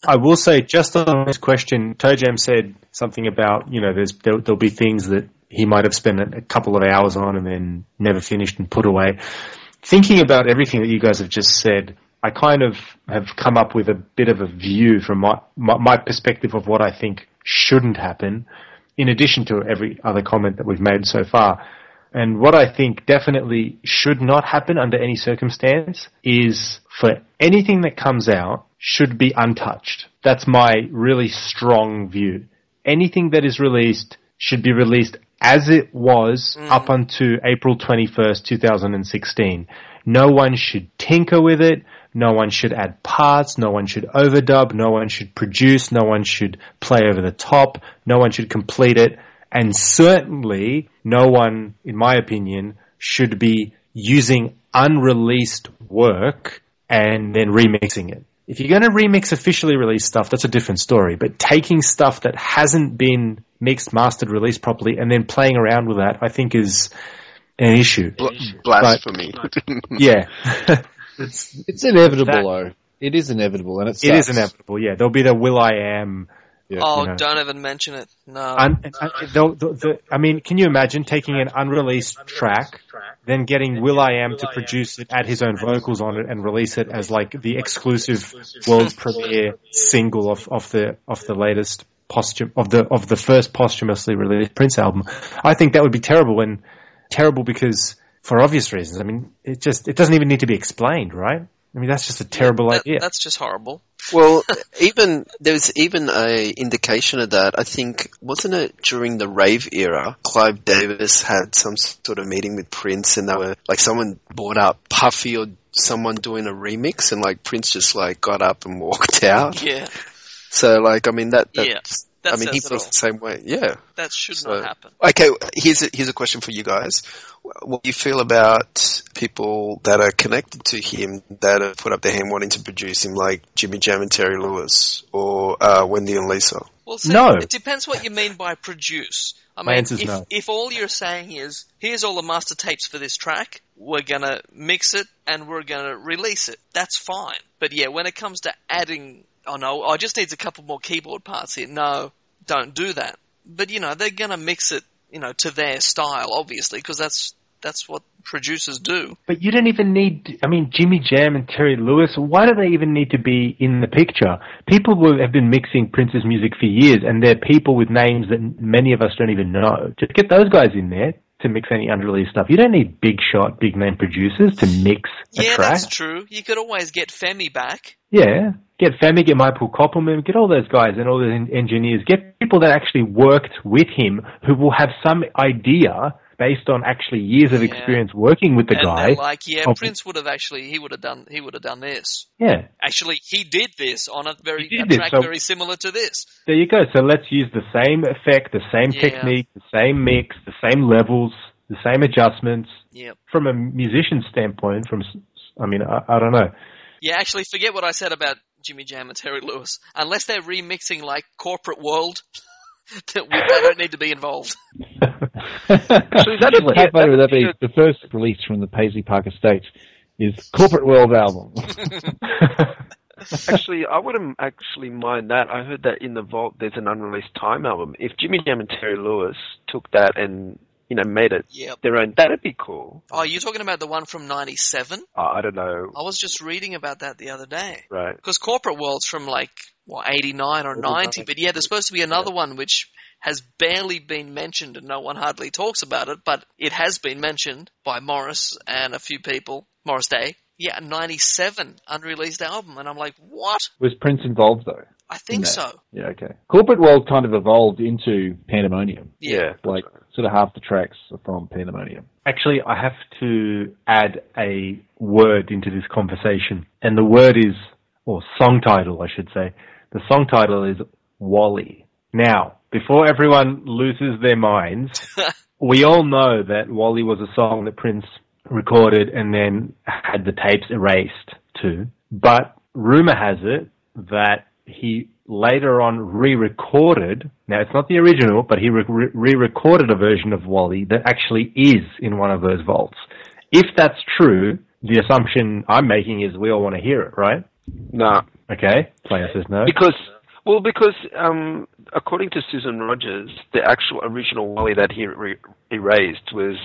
I will say, just on this question, Toe Jam said something about, you know, there's, there, there'll be things that he might have spent a, couple of hours on and then never finished and put away. Thinking about everything that you guys have just said, I kind of have come up with a bit of a view from my, my, my perspective of what I think shouldn't happen, in addition to every other comment that we've made so far. And what I think definitely should not happen under any circumstance is for anything that comes out should be untouched. That's my really strong view. Anything that is released should be released as it was mm. up until April 21st, 2016. No one should tinker with it. No one should add parts. No one should overdub. No one should produce. No one should play over the top. No one should complete it. And certainly no one, in my opinion, should be using unreleased work and then remixing it. If you're going to remix officially released stuff, that's a different story. But taking stuff that hasn't been mixed, mastered, released properly, and then playing around with that, I think is an issue. Bl- blasphemy. Yeah. it's, It's inevitable, That- though. It is inevitable, and it, it is inevitable. Yeah, there'll be the Will I Am. oh, you know. don't even mention it. No. Un- uh, uh, un- they'll- they'll- they'll- I mean, can you imagine taking an unreleased track, then getting Will I Am to produce it, add his own vocals on it, and release it as like the exclusive world premiere single of, of the of the latest posthum of the of the first posthumously released Prince album? I think that would be terrible and terrible because for obvious reasons. I mean, it just it doesn't even need to be explained, right? I mean, that's just a terrible That- idea. That's just horrible. Well, even there's even a indication of that. I think wasn't it during the rave era? Clive Davis had some sort of meeting with Prince, and they were like someone brought up Puffy or someone doing a remix, and like Prince just like got up and walked out. Yeah. So like, I mean that. Yeah, That's, that I mean, he says it feels the same way. Yeah. That should So- not happen. Okay, here's a, here's a question for you guys. What do you feel about people that are connected to him that have put up their hand wanting to produce him, like Jimmy Jam and Terry Lewis, or uh, Wendy and Lisa? Well, see, No. it depends what you mean by produce. I My mean, answer's if, no. if all you're saying is, here's all the master tapes for this track, we're gonna mix it and we're gonna release it, that's fine. But yeah, when it comes to adding, oh no, I just needs a couple more keyboard parts here, no, don't do that. But you know, they're gonna mix it, you know, to their style, obviously, because that's, that's what producers do. But you don't even need, I mean, Jimmy Jam and Terry Lewis, why do they even need to be in the picture? People have been mixing Prince's music for years, and they're people with names that many of us don't even know. Just get those guys in there to mix any unreleased stuff. You don't need big shot, big name producers to mix a Yeah, track. that's true. You could always get Femi back. Yeah. Get Femi, get Michael Koppelman, get all those guys and all those en- engineers. Get people that actually worked with him who will have some idea based on actually years of Yeah. experience working with the and guy. like, yeah, of- Prince would have actually, he would have done, he would have done this. Yeah. Actually, he did this on a very a track so- very similar to this. There you go. So let's use the same effect, the same Yeah. technique, the same mix, the same levels, the same adjustments. Yep. From a musician standpoint, from I mean, I, I don't know. Yeah, actually, forget what I said about Jimmy Jam and Terry Lewis. Unless they're remixing like Corporate World, that we, don't need to be involved. Actually, that's how funny would that be? The first release from the Paisley Park Estate is Corporate World album. actually, I wouldn't actually mind that. I heard that in the vault there's an unreleased Time album. If Jimmy Jam and Terry Lewis took that and you know made it Yep. their own, that'd be cool. Oh, you're talking about the one from '97? Uh, I don't know, I was just reading about that the other day. right? Because Corporate World's from like what 89 or 90, but yeah, there's supposed to be another one which has barely been mentioned and no one hardly talks about it, but it has been mentioned by Morris and a few people. Morris Day. Yeah, a 97 unreleased album, and I'm like, what? Was Prince involved though? I think so. Yeah, okay. Corporate World kind of evolved into Pandemonium. Yeah. Like sort of half the tracks are from Pandemonium. Actually, I have to add a word into this conversation, and the word is, or song title, I should say. The song title is Wally. Now, before everyone loses their minds, we all know that Wally was a song that Prince recorded and then had the tapes erased too. But rumor has it that he later on re-recorded. Now it's not the original, but he re- re-recorded a version of Wally that actually is in one of those vaults. If that's true, the assumption I'm making is we all want to hear it, right? No, Okay. Player says no. because well, because um, according to Susan Rogers, the actual original Wally that he re- erased was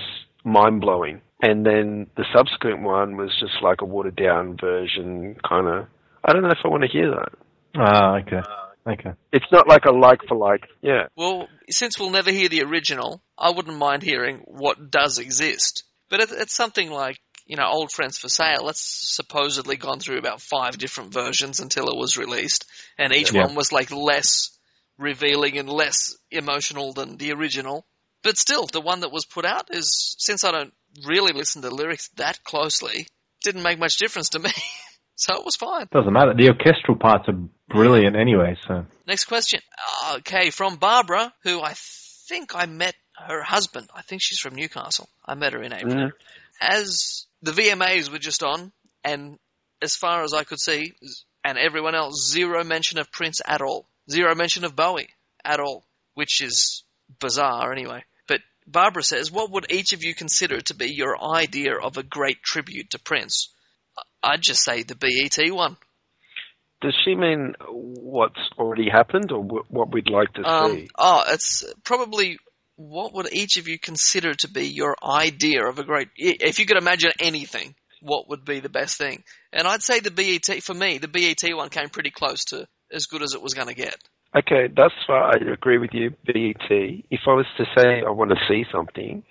mind blowing, and then the subsequent one was just like a watered down version, kind of. I don't know if I want to hear that. Ah, okay. Okay. It's not like a like for like. Yeah. Well, since we'll never hear the original, I wouldn't mind hearing what does exist. But it, it's something like, you know, Old Friends for Sale. That's supposedly gone through about five different versions until it was released. And each Yeah. one was like less revealing and less emotional than the original. But still, the one that was put out is, since I don't really listen to lyrics that closely, didn't make much difference to me. so it was fine. Doesn't matter. The orchestral parts are brilliant anyway. So Next question. Okay, from Barbara, who I think I met her husband. I think she's from Newcastle. I met her in April. Mhm. As the VMAs were just on, and as far as I could see, and everyone else, zero mention of Prince at all. Zero mention of Bowie at all, which is bizarre anyway. But Barbara says, what would each of you consider to be your idea of a great tribute to Prince? I'd just say the BET one. Does she mean what's already happened or what we'd like to Um, see? oh, it's probably what would each of you consider to be your idea of a great? If you could imagine anything, what would be the best thing? And I'd say the BET for me, the BET one came pretty close to as good as it was going to get. Okay, that's far I agree with you, BET. If I was to say I want to see something,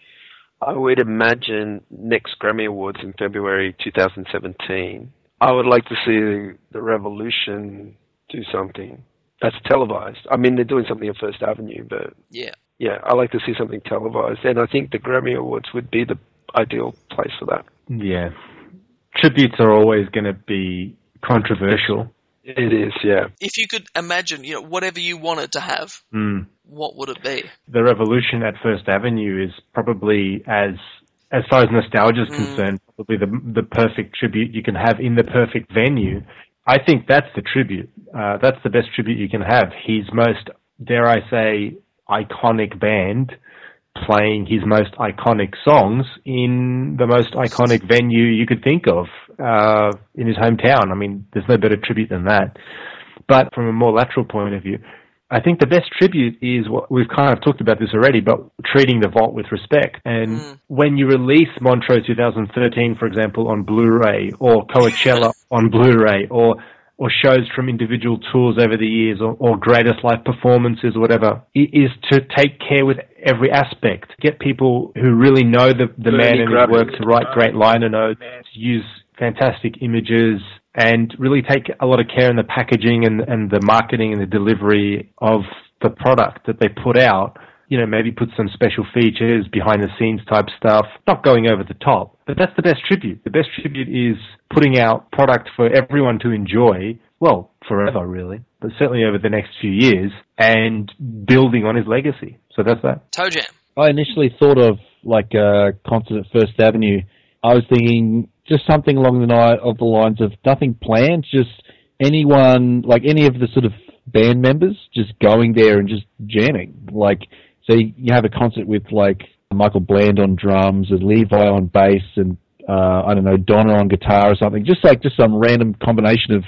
I would imagine next Grammy Awards in February 2017. I would like to see the Revolution do something that's televised. I mean, they're doing something on First Avenue, but Yeah. Yeah, I like to see something televised, and I think the Grammy Awards would be the ideal place for that. yeah, tributes are always going to be controversial. It is, yeah. If you could imagine, you know, whatever you wanted to have, Mm. what would it be? The revolution at First Avenue is probably as as far as nostalgia is Mm. concerned, probably the the perfect tribute you can have in the perfect venue. I think that's the tribute. Uh, that's the best tribute you can have. His most, dare I say, iconic band playing his most iconic songs in the most iconic venue you could think of uh, in his hometown. I mean, there's no better tribute than that. But from a more lateral point of view, I think the best tribute is what we've kind of talked about this already, but treating the vault with respect. And when you release Montreux 2013, for example, on Blu-ray, or Coachella on Blu-ray, or or shows from individual tours over the years, or, or greatest live performances, or whatever, is to take care with every aspect. Get people who really know the, the man and his work to write great liner notes, use fantastic images, and really take a lot of care in the packaging and, and the marketing and the delivery of the product that they put out. You know, maybe put some special features, behind the scenes type stuff, not going over the top. But that's the best tribute. The best tribute is putting out product for everyone to enjoy, well, forever really, but certainly over the next few years, and building on his legacy. So that's that. Toe Jam. I initially thought of like a concert at First Avenue. I was thinking just something along the ni- of the lines of nothing planned, just anyone, like any of the sort of band members, just going there and just jamming. Like, so you you have a concert with like Michael Bland on drums and Levi on bass and uh, I don't know Donna on guitar or something. Just like just some random combination of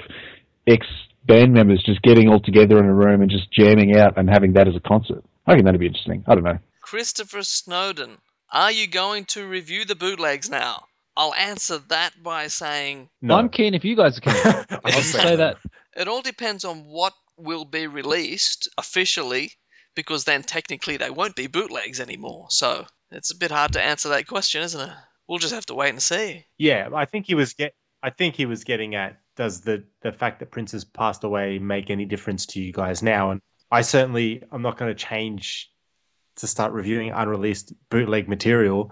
ex band members just getting all together in a room and just jamming out and having that as a concert. I think that'd be interesting. I don't know. Christopher Snowden. Are you going to review the bootlegs now? I'll answer that by saying no. I'm keen if you guys are keen. I'll say that. it all depends on what will be released officially, because then technically they won't be bootlegs anymore. So it's a bit hard to answer that question, isn't it? We'll just have to wait and see. Yeah, I think he was get. I think he was getting at does the the fact that Prince has passed away make any difference to you guys now? And I certainly I'm not going to change to start reviewing unreleased bootleg material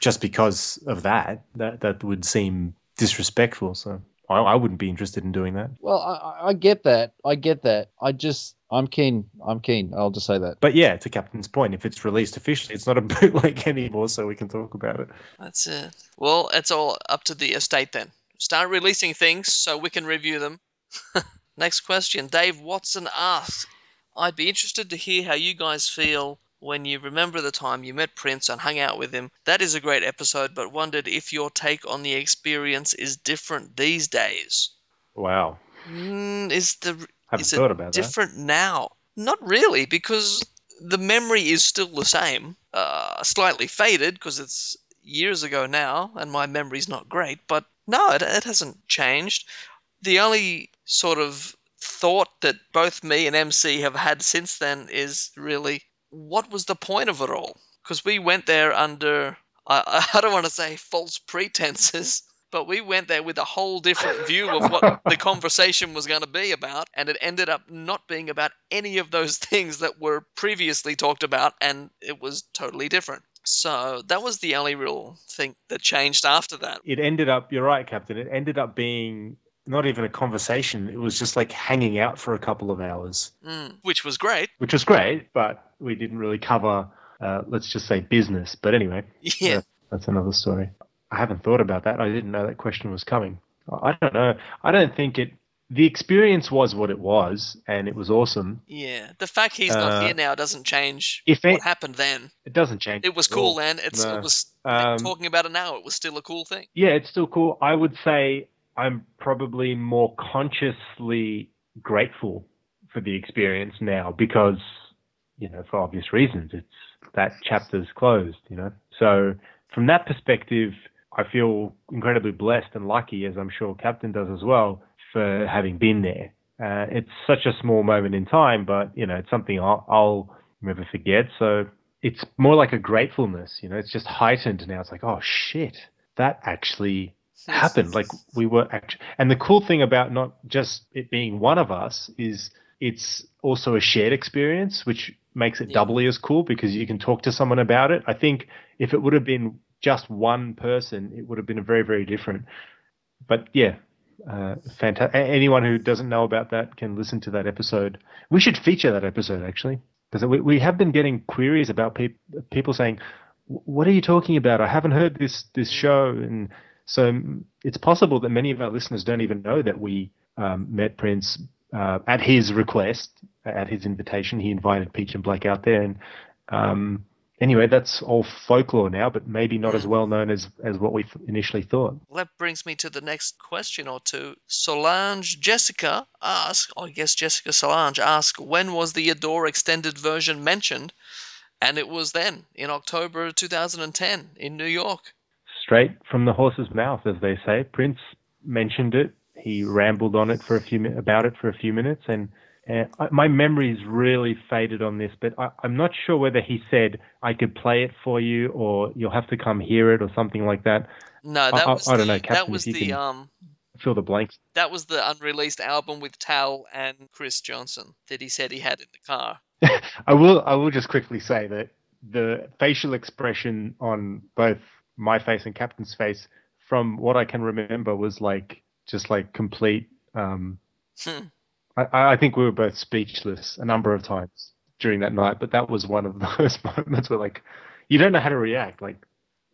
just because of that. That that would seem disrespectful. So I, I wouldn't be interested in doing that. Well, I, I- I get that. I get that. I just, I'm keen. I'm keen. I'll just say that. But yeah, to Captain's point, if it's released officially, it's not a bootleg anymore, so we can talk about it. That's it. Well, it's all up to the estate then. Start releasing things so we can review them. Next question. Dave Watson asks I'd be interested to hear how you guys feel when you remember the time you met Prince and hung out with him. That is a great episode, but wondered if your take on the experience is different these days. Wow, Mm, is the haven't is it about that. different now? Not really, because the memory is still the same. Uh, slightly faded because it's years ago now, and my memory's not great. But no, it, it hasn't changed. The only sort of thought that both me and MC have had since then is really what was the point of it all? Because we went there under, I, I don't want to say false pretenses, but we went there with a whole different view of what the conversation was going to be about, and it ended up not being about any of those things that were previously talked about, and it was totally different. So that was the only real thing that changed after that. It ended up, you're right, Captain, it ended up being not even a conversation. It was just like hanging out for a couple of hours, Mm, which was great. which was great, but we didn't really cover, uh, let's just say, business. But anyway, Yeah. that's another story. I haven't thought about that. I didn't know that question was coming. I don't know. I don't think it. The experience was what it was, and it was awesome. Yeah. The fact he's not Uh, here now doesn't change if it- what happened then. It doesn't change. It was all. cool then. It's No. it was Um, talking about it now. It was still a cool thing. Yeah, it's still cool. I would say I'm probably more consciously grateful for the experience now because, you know, for obvious reasons, it's that chapter's closed, you know. So from that perspective, I feel incredibly blessed and lucky, as I'm sure Captain does as well, for having been there. Uh, it's such a small moment in time, but you know, it's something I'll, I'll never forget. So it's more like a gratefulness, you know. It's just heightened now. It's like, oh shit, that actually happened. Like we were actually, and the cool thing about not just it being one of us is it's also a shared experience, which makes it doubly as cool because you can talk to someone about it. I think if it would have been just one person, it would have been a very, very different. But yeah, uh, fantastic. Anyone who doesn't know about that can listen to that episode. We should feature that episode actually because we, we have been getting queries about peop people saying, "What are you talking about? I haven't heard this this show." And so mm, it's possible that many of our listeners don't even know that we um, met Prince uh, at his request, at his invitation. He invited Peach and Black out there, and um, anyway, that's all folklore now, but maybe not as well known as as what we initially thought. Well, that brings me to the next question or two. Solange Jessica asked, I guess Jessica Solange asked, when was the Adore extended version mentioned? And it was then, in October 2010, in New York. Straight from the horse's mouth, as they say. Prince mentioned it. He rambled on it for a few about it for a few minutes, and uh, I- my memory's really faded on this. But I, I'm not sure whether he said I could play it for you, or you'll have to come hear it, or something like that. No, I- that I- was I don't the, know, Captain, that was the um Fill the blanks. that was the unreleased album with Tal and Chris Johnson that he said he had in the car. I will. I will just quickly say that the facial expression on both my face and Captain's face, from what I can remember, was like just like complete. Um, Hmm. I, I think we were both speechless a number of times during that night, but that was one of those moments where like you don't know how to react. Like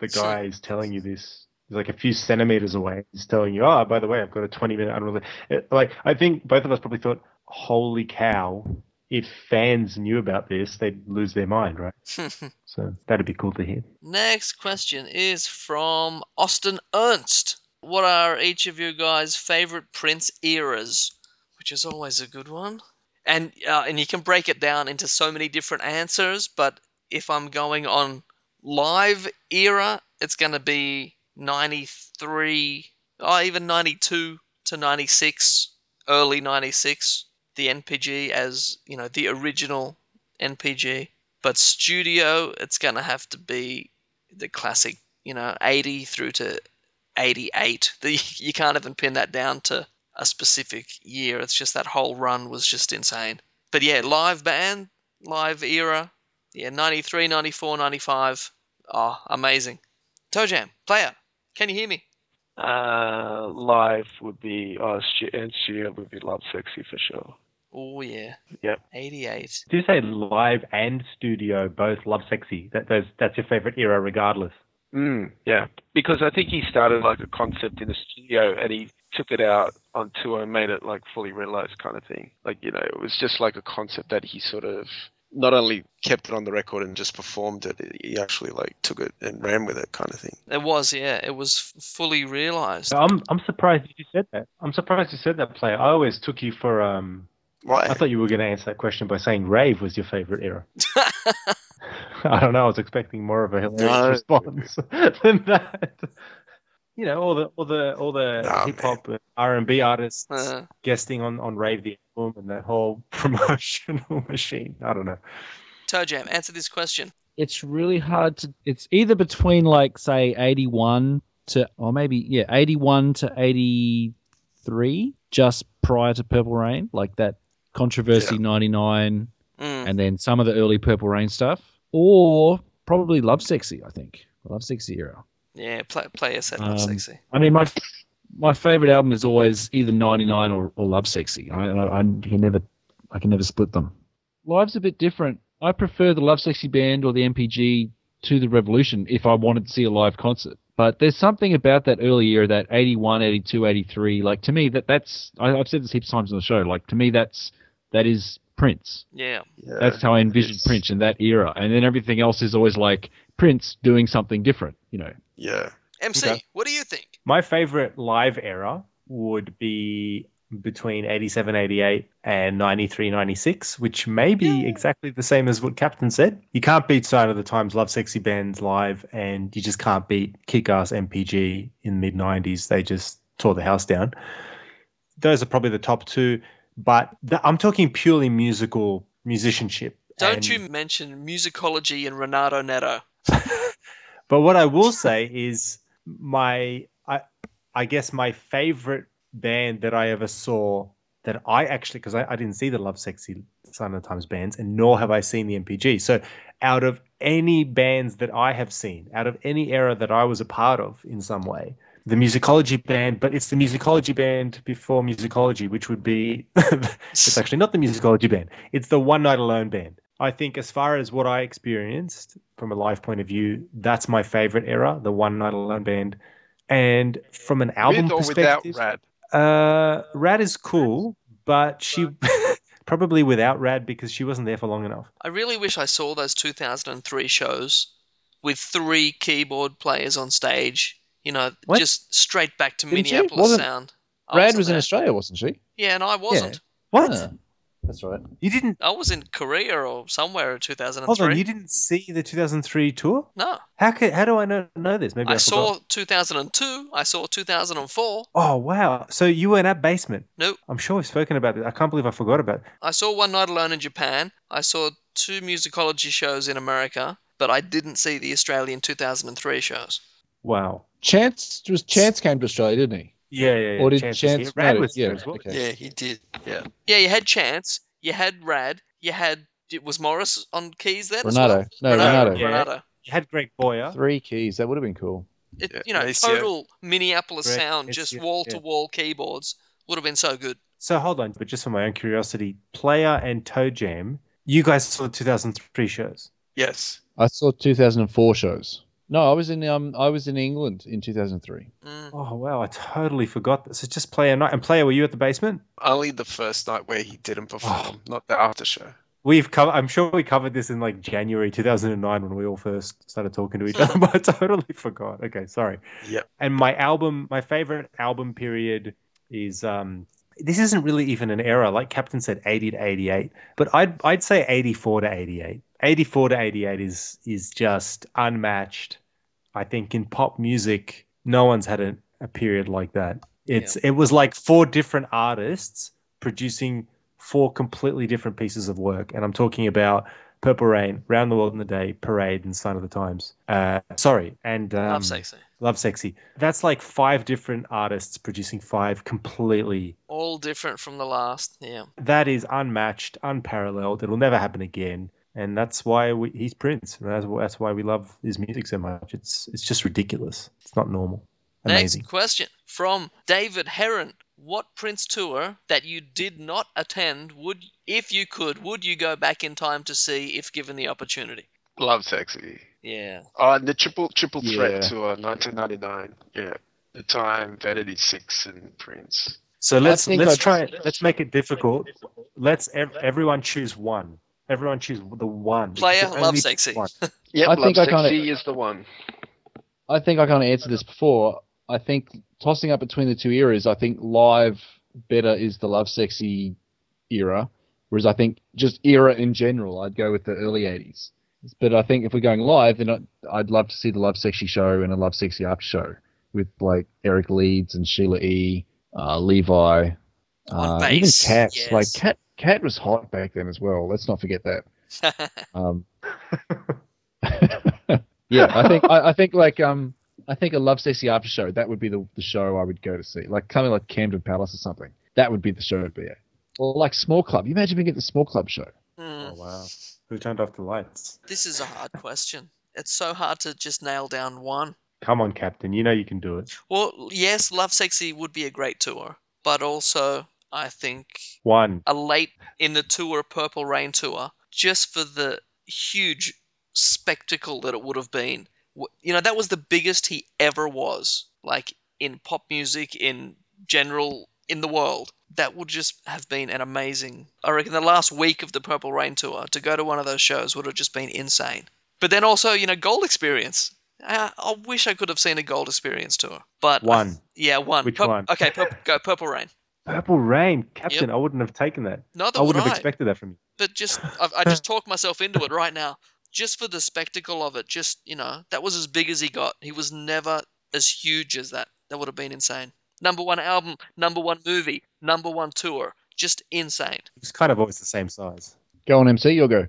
the guy is telling you this. He's like a few centimeters away. He's telling you, "Oh, by the way, I've got a 20 minute unreleased." Like I think both of us probably thought, "Holy cow!" If fans knew about this, they'd lose their mind, right? So that'd be cool to hear. Next question is from Austin Ernst. What are each of you guys' favorite Prince eras? Which is always a good one. And uh, and you can break it down into so many different answers, but if I'm going on live era, it's going to be 93, oh, even 92 to 96, early 96, the NPG as, you know, the original NPG. But studio, it's going to have to be the classic, you know, 80 through to 88. The, you can't even pin that down to a specific year. It's just that whole run was just insane. But yeah, live band, live era, yeah, 93, 94, 95. Oh, amazing. Toe Jam, player, can you hear me? Uh, live would be, stu- and studio would be Love Sexy for sure. Oh yeah, Yep. 88. Do you say live and studio both Lovesexy? That those that's your favorite era, regardless. Mm, yeah, because I think he started like a concept in the studio and he took it out on tour and made it like fully realized kind of thing. Like, you know, it was just like a concept that he sort of not only kept it on the record and just performed it, he actually like took it and ran with it kind of thing. It was, yeah, it was f- fully realized. I'm I'm surprised you said that. I'm surprised you said that, player. I always took you for um. Why? I thought you were going to answer that question by saying rave was your favorite era. I don't know. I was expecting more of a hilarious No. response than that. you know all the all the all the Nah, hip hop R and B artists Uh, guesting on on Rave the album and that whole promotional machine. I don't know. Toe Jam, answer this question. it's really hard to. It's either between like say eighty one to, or maybe yeah, eighty one to eighty three, just prior to Purple Rain, like that controversy ninety nine, Mm. and then some of the early Purple Rain stuff, or probably Lovesexy. I think Lovesexy era. Yeah, play, play a set Love Um, sexy. I mean, my my favorite album is always either '99 or, or Lovesexy. I, I, I can never I can never split them. Live's a bit different. I prefer the Lovesexy band or the NPG to the Revolution if I wanted to see a live concert. But there's something about that early era, that 81, 82, 83. Like to me, that that's I, I've said this heaps of times on the show. Like to me, that's that is Prince. Yeah. Yeah, That's how I it envision. Prince in that era. And then everything else is always like Prince doing something different. You know. Yeah. MC, Okay. what do you think? My favorite live era would be between 87, 88 and 93, 96, which may be exactly the same as what Captain said. You can't beat Sign o' the Times, Lovesexy Bands live, and you just can't beat Kick Ass NPG in the mid 90s. They just tore the house down. Those are probably the top two, but the, I'm talking purely musical musicianship. Don't and- you mention musicology and Renato Neto. But what I will say is my I I guess my favorite band that I ever saw that I actually because I, I didn't see the Lovesexy Sign o' the Times bands and nor have I seen the NPG. So out of any bands that I have seen, out of any era that I was a part of in some way, the musicology band, but it's the musicology band before musicology, which would be it's actually not the musicology band. It's the One Night Alone band. I think as far as what I experienced from a live point of view, that's my favorite era, the One Night Alone band. And from an album With or without perspective, Rad? uh, Rad is cool, but she probably without Rad because she wasn't there for long enough. I really wish I saw those 2003 shows with three keyboard players on stage. You know, What? just straight back to Didn't? Minneapolis Wasn't- sound. I Rad wasn't was in. Australia, wasn't she? Yeah, and I wasn't. What? Yeah. That's right. You didn't? I was in Korea or somewhere in 2003. Hold on, you didn't see the 2003 tour? No, How could, how do I know, know this? Maybe I, I saw 2002. I saw 2004. Oh wow! So you were in that basement? Nope. I'm sure we've spoken about it. I can't believe I forgot about it. I saw One Night Alone in Japan. I saw two musicology shows in America, but I didn't see the Australian 2003 shows. Wow. Chance was Chance came to Australia, didn't he? Yeah, yeah. yeah. Or did was Chance? here. Rad no, was yeah, here as well. okay. Yeah, he did. Yeah. Yeah, you had Chance, you had Rad, you had it was Morris on keys then as Renato. well? No, Renato. Renato. Yeah. Renato. You had Greg Boyer. Three keys. That would have been cool. It, Yeah, you know, Maceo. total Minneapolis Correct, sound, Maceo, just wall to wall keyboards would have been so good. So hold on, but just for my own curiosity, Player and Toe Jam, you guys saw the 2003 shows. Yes. I saw 2004 shows. No, I was in um I was in England in 2003. Mm. Oh wow, I totally forgot this. It's just Player night. And Player, were you at the basement? Only the first night where he didn't perform, Oh. not the after show. We've covered. I'm sure we covered this in like January 2009 when we all first started talking to each other, but I totally forgot. Okay, sorry. Yep. And my album, my favorite album period is um. This isn't really even an era, like Captain said, 80 to 88, but I'd I'd say 84 to 88. 84 to 88 is is just unmatched. I think in pop music, no one's had a, a period like that. It's it was like four different artists producing four completely different pieces of work, and I'm talking about Purple Rain, Round the World in a Day, Parade, and Sign o' the Times. Uh, sorry, and um, Lovesexy. Love Sexy. That's like five different artists producing five completely. All different from the last. Yeah. That is unmatched, unparalleled. It'll never happen again. And that's why we, he's Prince. That's, that's why we love his music so much. It's it's just ridiculous. It's not normal. Amazing. Next question from David Heron. What Prince tour that you did not attend would, if you could, would you go back in time to see if given the opportunity? Lovesexy. Yeah. Oh, the triple triple threat Yeah. tour, 1999. Yeah. The time, Vanity Six, and Prince. So let's let's I'd- try it. Let's make it difficult. Let's ev- everyone choose one. Everyone choose the one. Player, You can Love Sexy. pick one. Yep, I Love think I kinda- Sexy is the one. I think I kind of answered this before. I think tossing up between the two eras, I think live better is the Lovesexy era, whereas I think just era in general, I'd go with the early 80s. But I think if we're going live, then I'd, I'd love to see the Lovesexy show and a Lovesexy after show. with like Eric Leeds and Sheila E, uh, Levi, On uh, even bass, Cat. yes. Like Cat, Cat was hot back then as well. Let's not forget that. Um, yeah, I think I, I think like um I think a Lovesexy After Show that would be the, the show I would go to see, like something like Camden Palace or something. That would be the show to be at. Or like Small Club. You imagine being at the Small Club show. Hmm. Oh wow! Who turned off the lights? This is a hard question. It's so hard to just nail down one. Come on, Captain. You know you can do it. Well, yes, Lovesexy would be a great tour, but also I think One. a late in the tour Purple Rain tour just for the huge spectacle that it would have been. You know, that was the biggest he ever was, like in pop music, in general, in the world. That would just have been an amazing. I reckon the last week of the Purple Rain tour to go to one of those shows would have just been insane. But then also, you know, Gold Experience. Uh, I wish I could have seen a Gold Experience tour, but One. yeah, one. Which Pur- one? Okay, pur- go Purple Rain. Purple Rain, Captain. I wouldn't have taken that. Neither I wouldn't would have I. expected that from you. but just I, I just talked myself into it right now just for the spectacle of it just you know that was as big as he got he was never as huge as that that would have been insane number one album number one movie number one tour just insane It's kind of always the same size. Go on, MC. You'll go.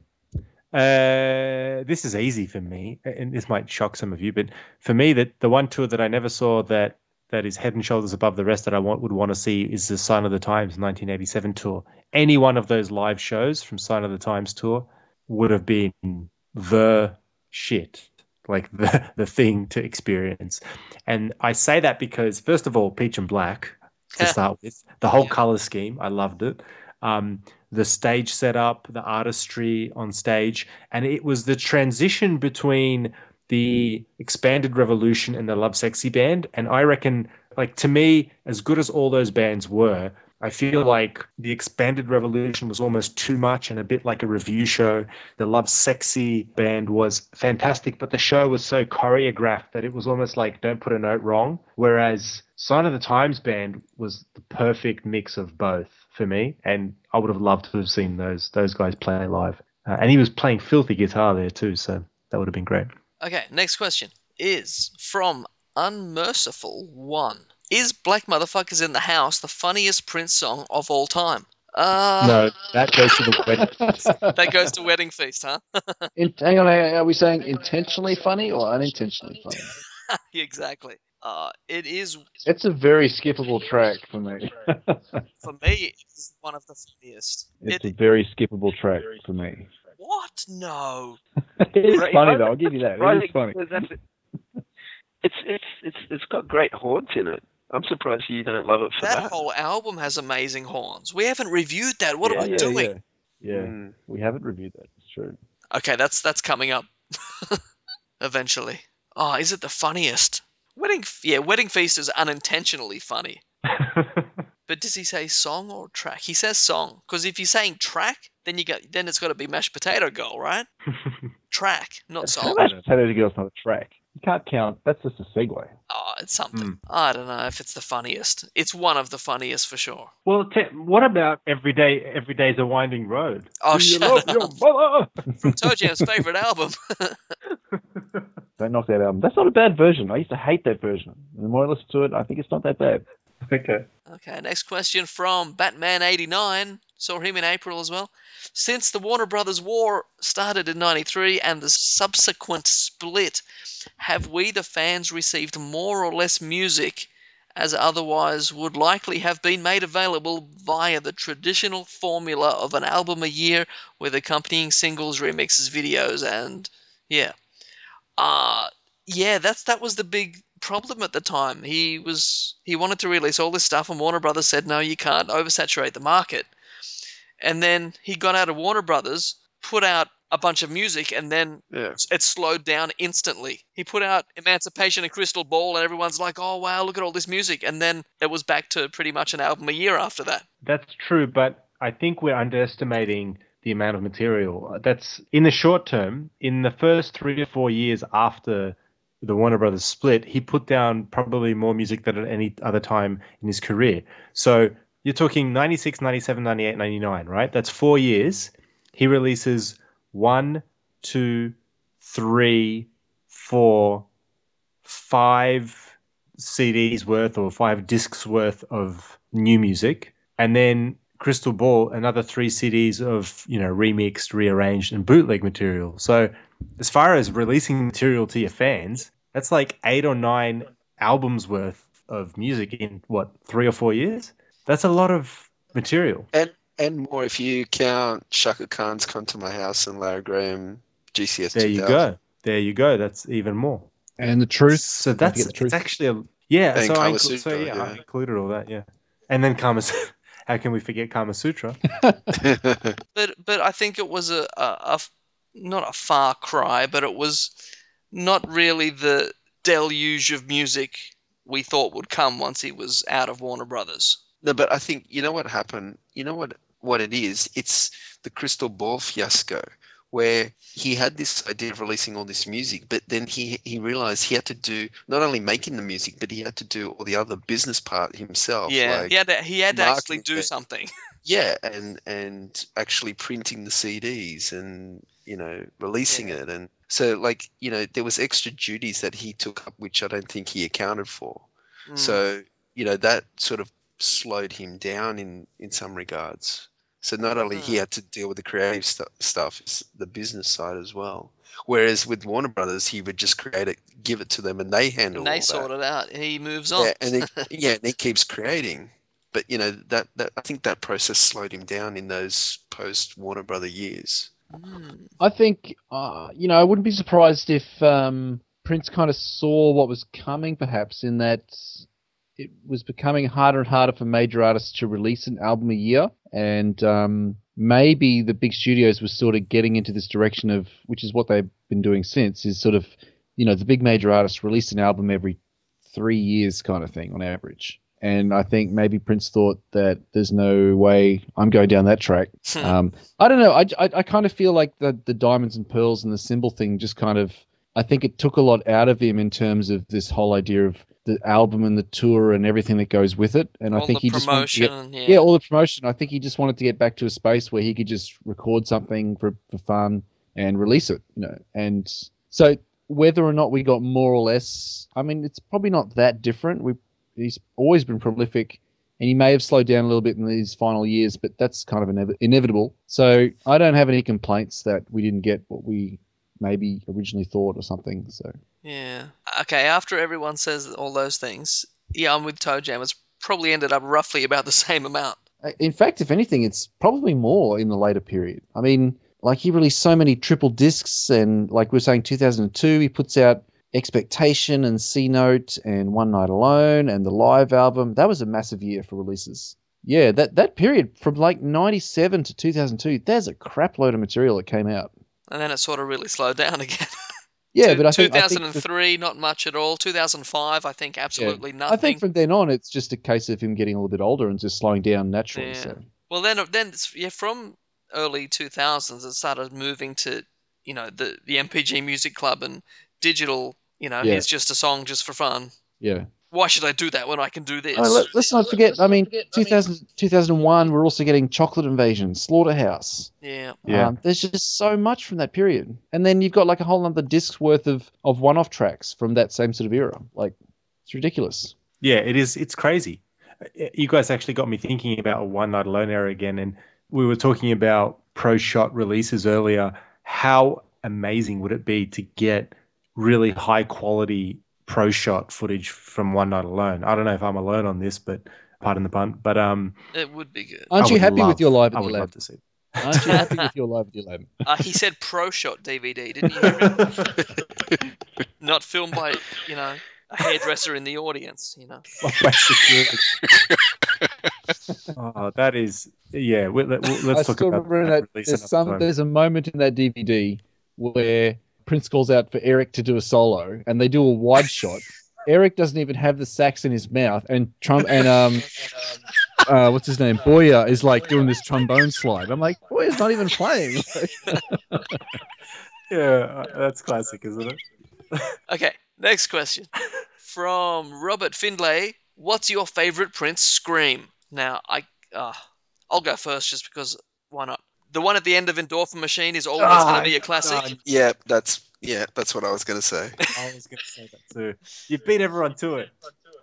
Uh, this is easy for me, and this might shock some of you, but for me, that the one tour that I never saw that that is head and shoulders above the rest that I want would want to see is the Sign o' the Times 1987 tour. Any one of those live shows from Sign o' the Times tour would have been the shit, like the the thing to experience. And I say that because first of all, Peach and Black to start with, the whole color scheme, I loved it. Um, the stage setup, the artistry on stage, and it was the transition between the expanded revolution and the Lovesexy band. And i reckon like to me as good as all those bands were i feel like the expanded revolution was almost too much and a bit like a revue show. The Lovesexy band was fantastic but the show was so choreographed that it was almost like don't put a note wrong. Whereas Sign o' the Times band was the perfect mix of both for me. And i would have loved to have seen those those guys play live. Uh, and he was playing filthy guitar there too so that would have been great okay next question is from unmerciful one is black motherfuckers in the house the funniest prince song of all time uh no, that goes to the wedding. that goes to wedding feast huh In, hang on, are we saying intentionally funny or unintentionally funny? exactly uh it is It's a very skippable track for me. for me it's one of the funniest it's a very skippable track for me. What no It is Right, funny though. I'll give you that. It Right, is funny. because that's it. It's it's it's it's got great horns in it. I'm surprised you don't love it for that that. whole album has amazing horns. We haven't reviewed that. What yeah, are we yeah, doing? Yeah, yeah. Mm. we haven't reviewed that. It's true. Okay, that's that's coming up eventually. Oh, is it the funniest? Wedding, yeah, Wedding Feast is unintentionally funny. But does he say song or track? He says song because if you're saying track, then you got then it's got to be mashed potato girl, right? track, not song. Mashed Potato Girl's not a track. You can't count. That's just a segue. Oh, it's something. Hmm. I don't know if it's the funniest. It's one of the funniest for sure. Well, te- what about every day? Every day's a winding road. Oh, Do you shut love up. your mother? From Toe Jam's favorite album. Don't knock that album. That's not a bad version. I used to hate that version. The more I listen to it, I think it's not that bad. Okay. Okay, next question from Batman89. Saw him in April as well. Since the Warner Brothers war started in 93 and the subsequent split, have we, the fans, received more or less music as otherwise would likely have been made available via the traditional formula of an album a year with accompanying singles, remixes, videos, and yeah. Uh yeah, that's that was the big problem at the time. He was he wanted to release all this stuff, and Warner Brothers said, "No, you can't oversaturate the market." And then he got out of Warner Brothers, put out a bunch of music, and then Yeah. it slowed down instantly. He put out Emancipation and Crystal Ball, and everyone's like, "Oh wow, look at all this music!" And then it was back to pretty much an album a year after that. That's true, but I think we're underestimating the amount of material. That's in the short term. In the first three to four years after the Warner Brothers split, he put down probably more music than at any other time in his career. So you're talking 96, 97, 98, 99, right? That's four years. He releases one, two, three, four, five CDs worth or five discs worth of new music, and then Crystal Ball another three CDs of you know remixed, rearranged, and bootleg material. So as far as releasing material to your fans, that's like eight or nine albums worth of music in what three or four years. That's a lot of material. And and more if you count Chaka Khan's "Come to My House" and Larry Graham GCS. There you go. There you go. That's even more. And the truth. So that's the truth. it's actually a yeah. And so I Kama inclu- so Sutra, yeah, I included all that. Yeah, and then Kama. How can we forget Kama Sutra? But but I think it was a, a, a f- not a far cry, but it was not really the deluge of music we thought would come once he was out of Warner Brothers. No, but I think you know what happened. You know what what it is. It's the crystal ball fiasco, where he had this idea of releasing all this music, but then he he realized he had to do not only making the music, but he had to do all the other business part himself. Yeah, like, he had to, he had to actually do something. yeah, and and actually printing the CDs and you know releasing it, and so like you know there was extra duties that he took up, which I don't think he accounted for. Mm. So you know that sort of slowed him down in in some regards. So not only he Hmm. had to deal with the creative stu- stuff, it's the business side as well. Whereas with Warner Brothers, he would just create it, give it to them, and they handle and they all that. sort it out. He moves on. Yeah, and he, yeah, and he keeps creating. But you know that, that I think that process slowed him down in those post Warner Brother years. Mm. I think, uh, you know, I wouldn't be surprised if um, Prince kind of saw what was coming, perhaps, in that it was becoming harder and harder for major artists to release an album a year. And um, maybe the big studios were sort of getting into this direction of, which is what they've been doing since, is sort of, you know, the big major artists release an album every three years kind of thing on average. And I think maybe Prince thought that there's no way I'm going down that track. Hmm. Um, I don't know. I, I, I kind of feel like the, the diamonds and pearls and the symbol thing just kind of, I think it took a lot out of him in terms of this whole idea of the album and the tour and everything that goes with it. And I think he just wanted to get, yeah. yeah, all the promotion. I think he just wanted to get back to a space where he could just record something for, for fun and release it, you know. And so whether or not we got more or less, I mean, it's probably not that different. We he's always been prolific, and he may have slowed down a little bit in these final years, but that's kind of inev- inevitable. So I don't have any complaints that we didn't get what we maybe originally thought or something. So Yeah. Okay, after everyone says all those things, yeah, I'm with Toe Jam. It's probably ended up roughly about the same amount. Uh, in fact, if anything, it's probably more in the later period. I mean, like he released so many triple discs, and like we were saying, 2002, he puts out Expectation and C Note and One Night Alone and the live album. That was a massive year for releases. Yeah, that that period from like 97 to 2002, there's a crap load of material that came out. And then it sort of really slowed down again. Yeah, but I think, I think 2003, not much at all. 2005, I think absolutely yeah. nothing. I think from then on, it's just a case of him getting a little bit older and just slowing down naturally. Yeah. So. Well, then, then yeah, from early 2000s, it started moving to, you know, the the NPG Music Club and digital. You know, Yeah. here's just a song just for fun. Yeah. Why should I do that when I can do this? Oh, let, us not forget. I mean, 2000, 2001, we're also getting Chocolate Invasion, Slaughterhouse. yeah. Yeah. Um, there's just so much from that period, and then you've got like a whole other disc's worth of of one-off tracks from that same sort of era. Like, it's ridiculous. Yeah, it is. It's crazy. Uh, You guys actually got me thinking about a one night alone era again, and we were talking about pro shot releases earlier. How amazing would it be to get really high quality pro shot footage from one night alone? I don't know if I'm alone on this, but pardon the pun. But um, It would be good. Aren't I you would happy love- with your live I would the love to see. Aren't you happy with your live at the lab? Uh, he said Pro Shot DVD, didn't he? Not filmed by, you know, a hairdresser in the audience, you know. Oh, that is yeah. We, let, us I talk still about remember that that. release There's some. There's a moment in that DVD where Prince calls out for Eric to do a solo, and they do a wide shot. Eric doesn't even have the sax in his mouth, and Trump and um, uh, what's his name? Boyer is like doing this trombone slide. I'm like, Boyer's not even playing. Yeah, that's classic, isn't it? Okay, next question. From Robert Findlay, what's your favorite Prince scream? Now, I, uh, I'll go first just because why not? The one at the end of Endorphin Machine is always Ah, going to be a classic. Yeah, that's yeah, that's what I was going to say. I was going to say that too. You beat everyone to it.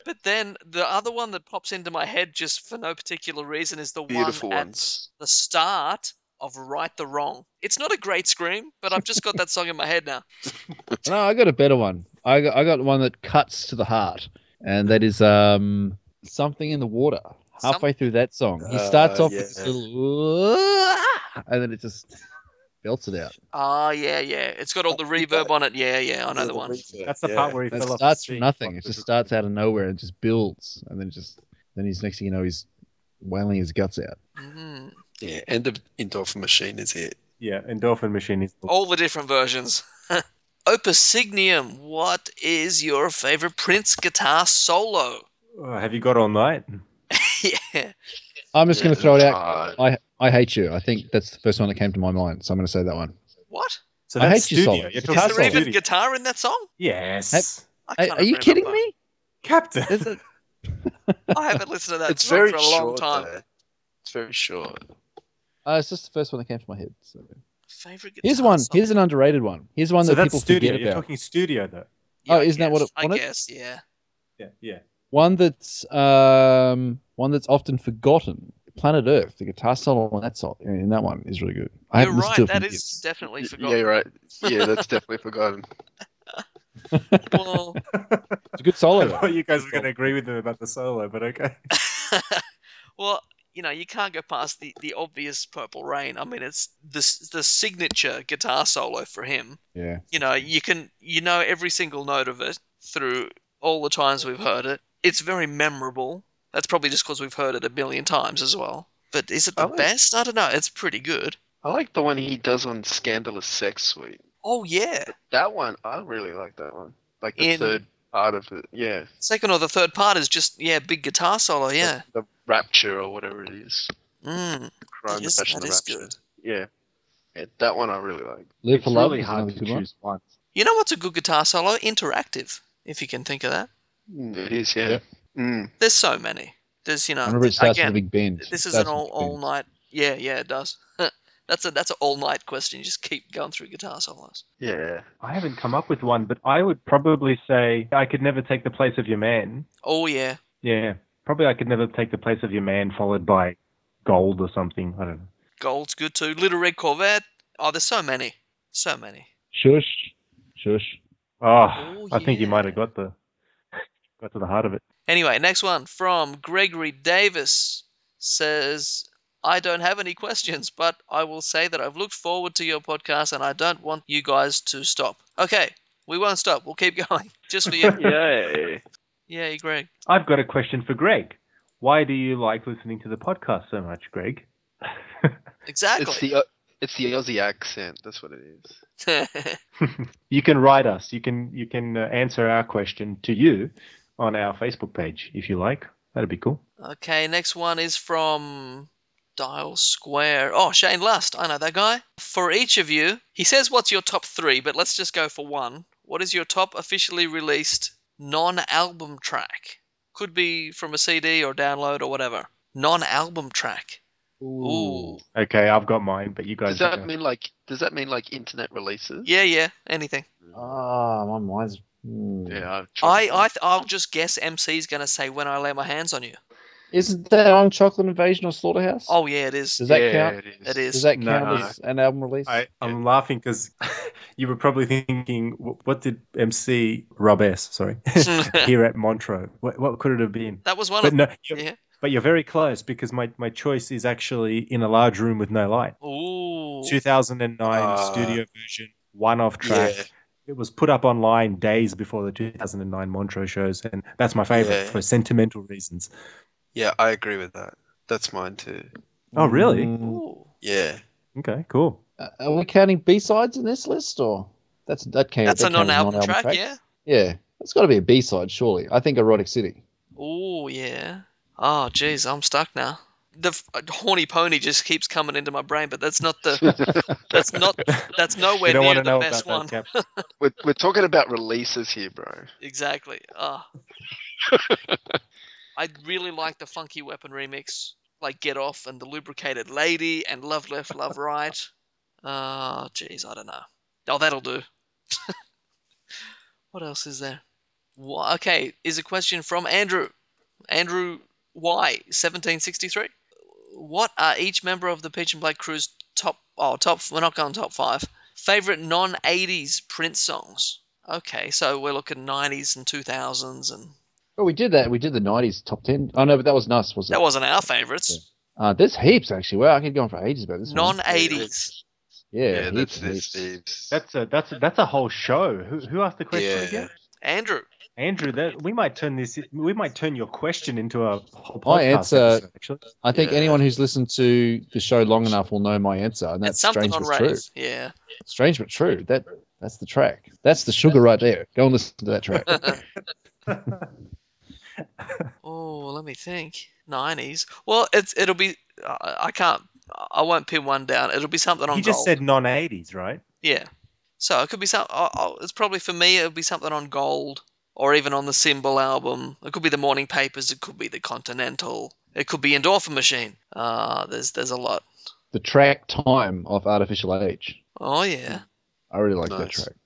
But then the other one that pops into my head just for no particular reason is the Beautiful one at ones. the start of Right the Wrong. It's not a great scream, but I've just got that song in my head now. No, I got a better one. I got, I got one that cuts to the heart, and that is um something in the water. Halfway through that song, he starts Uh, off with this little, and then it just belts it out. Oh, yeah, yeah. It's got all the reverb on it. Yeah, yeah, I know the one. That's the part where he fell off. starts from nothing. It just starts out of nowhere and just builds, and then just then he's next thing you know he's wailing his guts out. Mm. Yeah, end of Endorphin Machine is it. Yeah, Endorphin Machine is. All the different versions. Opus Signium, what is your favorite Prince guitar solo? Oh, have you got all night? yeah. I'm just going to throw it out. I I hate you. I think that's the first one that came to my mind, so I'm going to say that one. What? So I hate you, studio. Solid. You're Guitar Is talking there even guitar in that song? Yes. I Are, are you remember. kidding me? Captain. Is it- I haven't listened to that It's song very for a long short. time. though. It's very short. Uh, it's just the first one that came to my head. So. Favorite guitar Here's one. song? Here's an underrated one. Here's one so that that's people studio. forget You're about. talking studio though. Yeah, Oh, I isn't that what guess. it I wanted? guess, yeah. Yeah, yeah. One that's um one that's often forgotten. Planet Earth. The guitar solo on that song in that one is really good. I You're haven't listened to right. That is years. definitely Yeah, forgotten. you're right. Yeah, that's definitely forgotten. Well, It's a good solo. I though. thought you guys were going to agree with him about the solo, but okay. well, you know, you can't go past the, the obvious Purple Rain. I mean, it's the the signature guitar solo for him. Yeah. You know, you can you know every single note of it through all the times we've heard it. It's very memorable. That's probably just because we've heard it a million times as well. But is it the I like- best? I don't know. It's pretty good. I like the one he does on Scandalous Sex Suite. Oh yeah, That one, I really like that one. Like the In- third part of it. Yeah. second or the third part is just yeah, big guitar solo. Yeah. The, the Rapture or whatever it is. Mm. Crime, That is- the Passion of that the is Rapture. good. Yeah. yeah. That one I really like. Live for it's Love really hard to choose one. You know what's a good guitar solo? Interactive, if you can think of that. Mm, It is, yeah. Yep. Mm. There's so many. There's you know I remember it starts again, with a big bend. this is an all all night. Yeah, yeah, it does. that's a that's an all night question. You just keep going through guitar solos. Yeah. I haven't come up with one, but I would probably say I could never take the place of your man. Oh yeah, Yeah, probably I could never take the place of your man, followed by gold or something. I don't know. Gold's good too. Little Red Corvette. Oh, there's so many, so many. Shush. Shush. Oh, Oh, I think you might have got the got to the heart of it. Anyway, next one from Gregory Davis says, I don't have any questions, but I will say that I've looked forward to your podcast and I don't want you guys to stop. Okay, we won't stop. We'll keep going. Just for you. Yay. Yay, Greg. I've got a question for Greg. Why do you like listening to the podcast so much, Greg? Exactly. It's the uh, it's the Aussie accent. That's what it is. you can write us. You can you can uh, answer our question to you on our Facebook page if you like. That'd be cool. okay, next one is from Dial Square. Oh, Shane Lust. I know that guy. For each of you, he says, What's your top three? But let's just go for one. What is your top officially released non album track? Could be from a CD or download or whatever. Non album track. Ooh. Okay, I've got mine, but you guys. Does that mean like does that mean like internet releases? Yeah, yeah, anything. Ah, my mind's. Hmm. Yeah. I've I, I, that. th- I'll just guess MC's going to say when I lay my hands on you. Isn't that on Chocolate Invasion or Slaughterhouse? Oh, yeah, it is. Does that yeah, count? It is. It is. Does that No. count as an album release? I, I'm laughing because you were probably thinking, wh- what did MC Rob S. Sorry, here at Montreux? What, what could it have been? That was one But of no, you're, Yeah. but you're very close because my, my choice is actually in a large room with no light. Ooh. 2009 Ah. studio version, one off track. Yeah. It was put up online days before the 2009 Montreux shows, and that's my favorite Yeah. for sentimental reasons. Yeah, I agree with that. That's mine too. Oh, really? Mm, Ooh. Yeah. Okay, cool. uh, are we counting B sides in this list, or that's that can That's that a counts as non-album track, yeah? Yeah, that's got to be a B side, surely. I think Erotic City. Oh yeah. Oh jeez, I'm stuck now. The uh, horny pony just keeps coming into my brain, but that's not the. that's not. That's nowhere near the know best one. that, Cap. We're we're talking about releases here, bro. Exactly. Ah. I really like the Funky Weapon remix, like Get Off and the Lubricated Lady and Love Left, Love Right. Oh, jeez, I don't know. Oh, that'll do. what else is there? Wha- Okay, is a question from Andrew. Andrew why 1763. What are each member of the Peach and Black Crew's top, oh, top, we're not going top five, favorite non 80s Prince songs? Okay, so we're looking 90s and 2000s, and Oh, we did that. We did the '90s top ten. Oh no, but that wasn't us, was it? that wasn't our favorites. Uh, there's heaps actually. Well, I could go on for ages about this. one. Non 80s. Yeah, Yeah, heaps, that's that's heaps. heaps. That's a that's a, that's a whole show. Who who asked the question Yeah. again? Andrew. Andrew, that we might turn this we might turn your question into a whole My answer- episode, actually. I think Yeah. anyone who's listened to the show long enough will know my answer, and that's It's something strange on but true. Yeah. Strange but true. That that's the track. That's the sugar right there. Go and listen to that track. Oh, let me think. 90s. Well, it's it'll be. I I can't. I won't pin one down. It'll be something on gold. You just gold. said non eighties, right? Yeah. So it could be some. Oh, oh, it's probably for me. It'll be something on Gold, or even on the Symbol album. It could be the Morning Papers. It could be the Continental. It could be Endorphin Machine. Uh, there's there's a lot. the track time of Art Official Age. Oh yeah. I really like that Nice. track.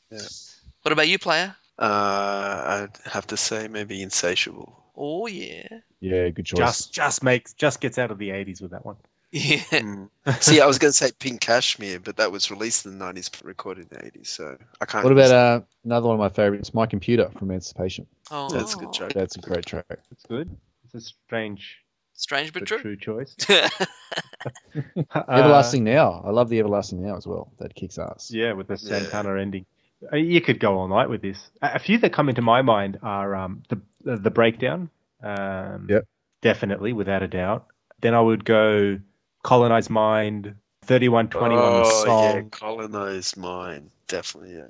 What about you, player? Uh, I'd have to say maybe Insatiable. Oh yeah. Yeah, good choice. Just just makes just gets out of the eighties with that one. Yeah. Mm. See, I was going to say Pink Cashmere, but that was released in the 90s, but recorded in the 80s, so I can't. what about uh, another one of my favorites, My Computer from Emancipation? Oh, That's a good joke. That's a great track. It's good. It's a strange Strange but but true. true choice. Everlasting Now. I love the Everlasting Now as well. That kicks ass. Yeah, with the Yeah. Santana ending. Uh, You could go all night with this. A a few that come into my mind are um, the the, the breakdown. Um, Yep. Definitely, without a doubt. Then I would go colonize mind. Thirty one twenty one the oh, yeah, song. Colonize Mine. Definitely, yeah.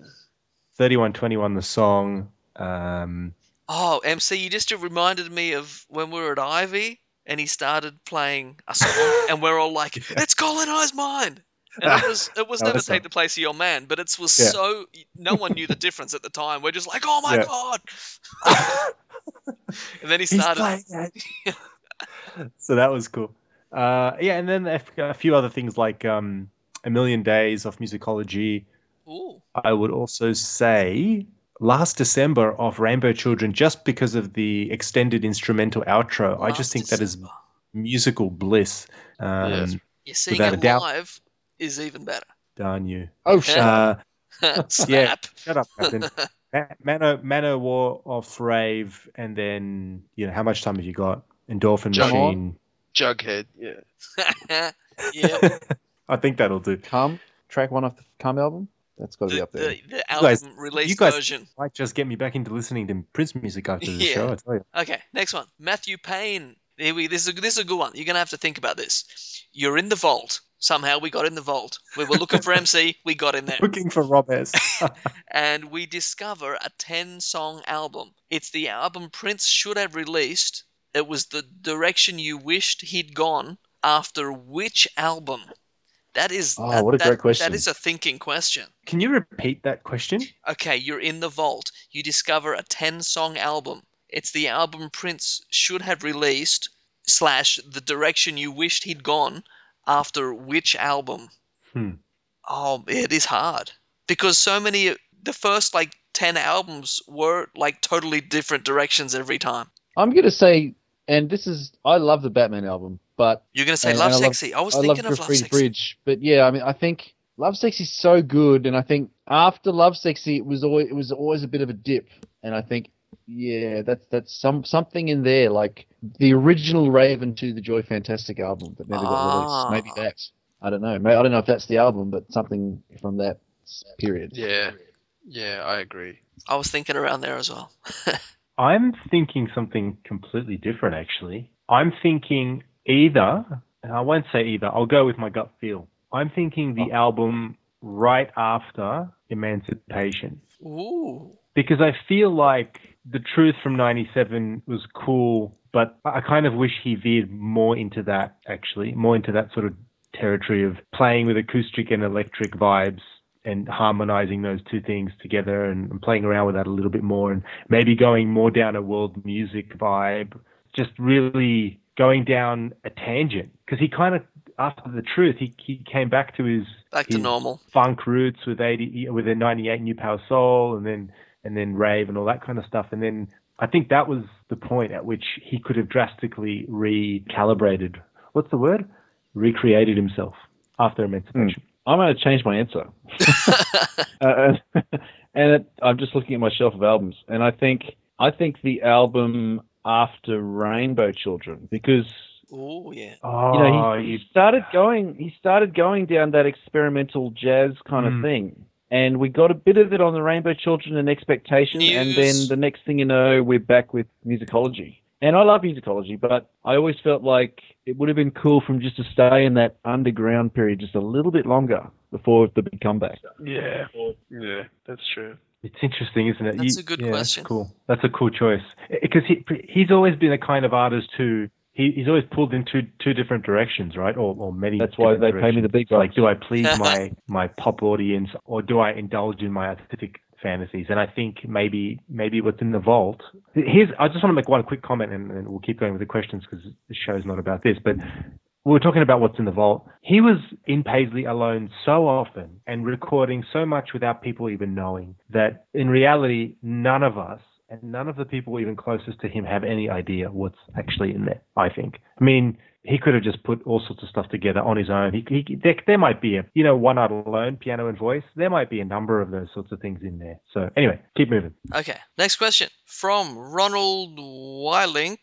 Thirty one twenty one the song. Um, Oh, MC, you just reminded me of when we were at Ivy and he started playing a song, and we're all like, "It's colonized mind." And it was it was Oh, never take the place of your man, but it was Yeah. so no one knew the difference at the time. We're just like, "Oh my Yeah. god!" and then he He's started. playing it. so that was cool. Uh, yeah, and then a few other things like um, a million days of musicology. Ooh, I would also say last December of Rainbow Children, just because of the extended instrumental outro. I just think that is musical bliss. Um, Yeah. Yeah, seeing without a it doubt. live is even better. Darn you. Oh, shit. Uh, Snap. shut up, Captain. Mano, Man'O'War of Rave, and then, you know, how much time have you got? Endorphin Jump Machine. Jughead, yeah. yeah, I think that'll do. Come, track one off the Come album. That's got to be up there. the, the album guys- release you guys- version. Might just get me back into listening to Prince music after the Yeah. show, I tell you. Okay, next one. Matthew Payne. Here we. This is a, this is a good one. You're gonna have to think about this. You're in the vault. Somehow we got in the vault. We were looking for MC. We got in there, Looking for Rob S. and we discover a ten-song album. It's the album Prince should have released. It was the direction you wished he'd gone. After which album? That is. Oh, that- what a that- great question. That is a thinking question. Can you repeat that question? Okay, you're in the vault. You discover a 10 song album. It's the album Prince should have released, slash, the direction you wished he'd gone after which album? Hmm. Oh, it is hard. Because so many, the first like 10 albums were like totally different directions every time. I'm going to say, and this is, I love the Batman album, but You're going to say And- Love and I love- Sexy. I was I love thinking of Lovesexy. Bridge, but yeah, I mean, I think Lovesexy's so good, and I think after Lovesexy, it was always it was always a bit of a dip, and I think yeah, that's that's some something in there, like the original Rave Un2 the Joy Fantastic album that never got Ah. released. Maybe that I don't know. May- I don't know if that's the album, but something from that period. Yeah. Yeah, I agree. I was thinking around there as well. I'm thinking something completely different, actually. I'm thinking either, and I won't say either, I'll go with my gut feel. I'm thinking the oh. album right after Emancipation. Ooh. Because I feel like The Truth from 97 was cool, but I kind of wish he veered more into that, actually, more into that sort of territory of playing with acoustic and electric vibes and harmonizing those two things together and, and playing around with that a little bit more and maybe going more down a world music vibe, just really going down a tangent. Because he kind of, after the truth, he, he came back to his Back to normal. funk roots with 80 with a 98 New Power Soul and then and then rave and all that kind of stuff. And then I think that was the point at which he could have drastically recalibrated. What's the word? Recreated himself after emancipation. Mm. I'm going to change my answer. uh, and it, I'm just looking at my shelf of albums, and I think I think the album after Rainbow Children because Oh yeah. Oh, you know he, you- he started going he started going down that experimental jazz kind of Mm. thing. And we got a bit of it on the Rainbow Children and Expectation, and then the next thing you know, we're back with musicology. And I love musicology, but I always felt like it would have been cool from just to stay in that underground period just a little bit longer before the big comeback. Yeah, yeah, that's true. It's interesting, isn't it? That's a good yeah, question. That's cool. That's a cool choice eh, because he he's always been a kind of artist who he, he's always pulled in two two different directions, right? Or, or many. That's why different they pay me the directions. big Like, do I please my my pop audience or do I indulge in my artistic fantasies? And I think maybe maybe what's in the vault. Here's I just want to make one quick comment, and, and we'll keep going with the questions because the show's not about this, but. We were talking about what's in the vault. He was in Paisley alone so often and recording so much without people even knowing that in reality, none of us and none of the people even closest to him have any idea what's actually in there, I think. I mean, he could have just put all sorts of stuff together on his own. He, he, there, there might be a, you know, one out alone, piano and voice. There might be a number of those sorts of things in there. So anyway, keep moving. Okay, next question from Ronald Wylink.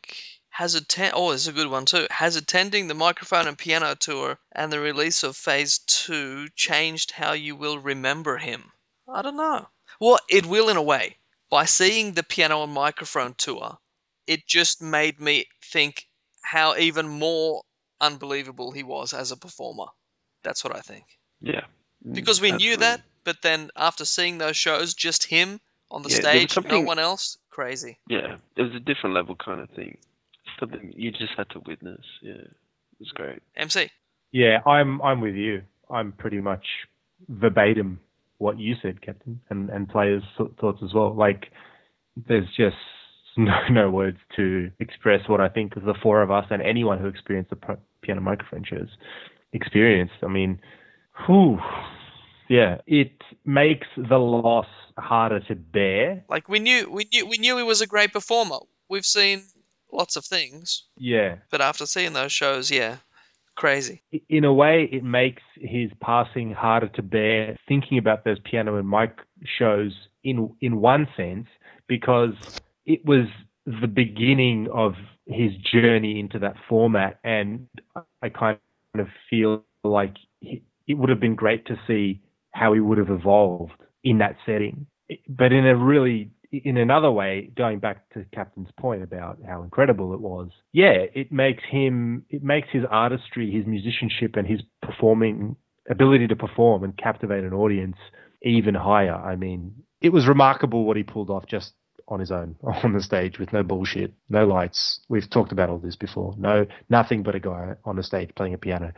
Has atten- oh, this is a good one too. Has attending the microphone and piano tour and the release of Phase Two changed how you will remember him? I don't know. Well, it will in a way. By seeing the piano and microphone tour, it just made me think how even more unbelievable he was as a performer. That's what I think. Yeah. Mm, Because we knew that, but then after seeing those shows, just him on the Yeah, stage, no one else, crazy. Yeah, it was a different level kind of thing. Something you just had to witness. Yeah, it was great. MC. Yeah, I'm I'm with you. I'm pretty much verbatim what you said, Captain, and and players' thoughts as well. Like, there's just no no words to express what I think the four of us and anyone who experienced the piano microphone shows experienced. I mean, whew, yeah, it makes the loss harder to bear. Like we knew, we knew, we knew he was a great performer. We've seen lots of things, Yeah, but after seeing those shows, yeah, crazy. in a way, it makes his passing harder to bear. Thinking about those piano and mic shows in in one sense, because it was the beginning of his journey into that format, and I kind of feel like it would have been great to see how he would have evolved in that setting. But in a really in another way, going back to Captain's point about how incredible it was, yeah, it makes him, it makes his artistry, his musicianship, and his performing ability to perform and captivate an audience even higher. I mean, it was remarkable what he pulled off just on his own on the stage with no bullshit, no lights. We've talked about all this before. No, nothing but a guy on the stage playing a piano.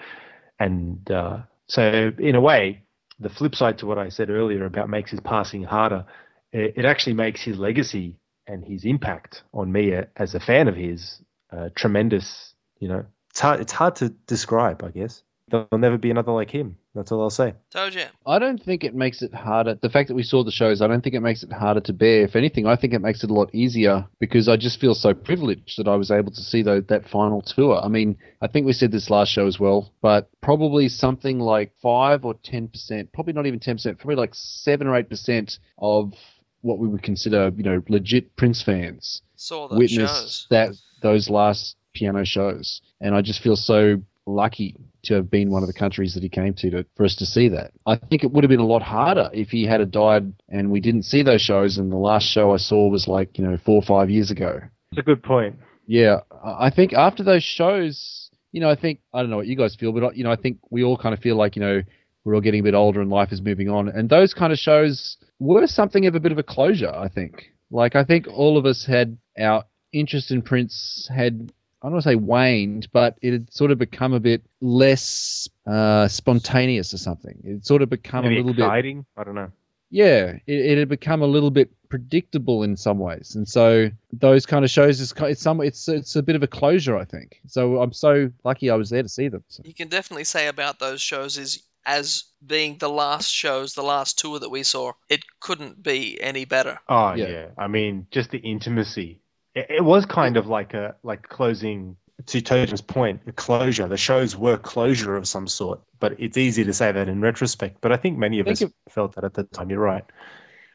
And uh, so, in a way, the flip side to what I said earlier about makes his passing harder, it, it actually makes his legacy and his impact on me as a fan of his uh, tremendous. You know, it's hard. It's hard to describe. I guess there'll never be another like him. That's all I'll say. Told you. I don't think it makes it harder. The fact that we saw the shows, I don't think it makes it harder to bear. If anything, I think it makes it a lot easier because I just feel so privileged that I was able to see tho- that final tour. I mean, I think we said this last show as well, but probably something like 5 or 10%, probably not even 10%, probably like 7 or 8% of what we would consider, you know, legit Prince fans Saw those witnessed shows. that those last piano shows, and I just feel so lucky to have been one of the countries that he came to, to for us to see that. I think it would have been a lot harder if he had died and we didn't see those shows, and the last show I saw was like you know four or five years ago. It's a good point. Yeah, I I think after those shows, you know, I think I don't know what you guys feel, but you know, I think we all kind of feel like you know we're all getting a bit older and life is moving on, and those kind of shows were something of a bit of a closure. I think, like I think all of us had our interest in Prince had I don't want to say waned, but it had sort of become a bit less uh, spontaneous or something. It sort of become Maybe a little bit exciting. I don't know. yeah, it, it had become a little bit predictable in some ways, and so those kind of shows is it's some it's it's a bit of a closure, I think. So I'm so lucky I was there to see them. So. You can definitely say about those shows is as being the last shows, the last tour that we saw, it couldn't be any better. Oh Yeah. yeah. I mean, just the intimacy. It, it was kind of like a like closing. To Toe Jam's point, a closure. The shows were closure of some sort, but it's easy to say that in retrospect. But I think many of Think us of- felt that at the time. You're right.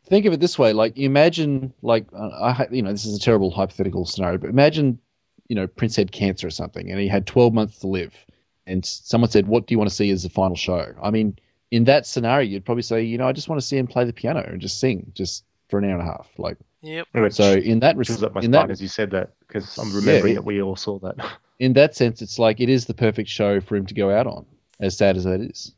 think of it this way: like, imagine, like, uh, I, you know, this is a terrible hypothetical scenario, but imagine, you know, Prince had cancer or something, and he had 12 months to live, and someone said, "What do you want to see as the final show?" I mean, in that scenario, you'd probably say, you know, I just want to see him play the piano and just sing, just for an hour and a half. Like, Yep. So in that which res- was up my in spine that as you said that because I'm remembering Yeah. that we all saw that. in that sense, it's like it is the perfect show for him to go out on, as sad as that is.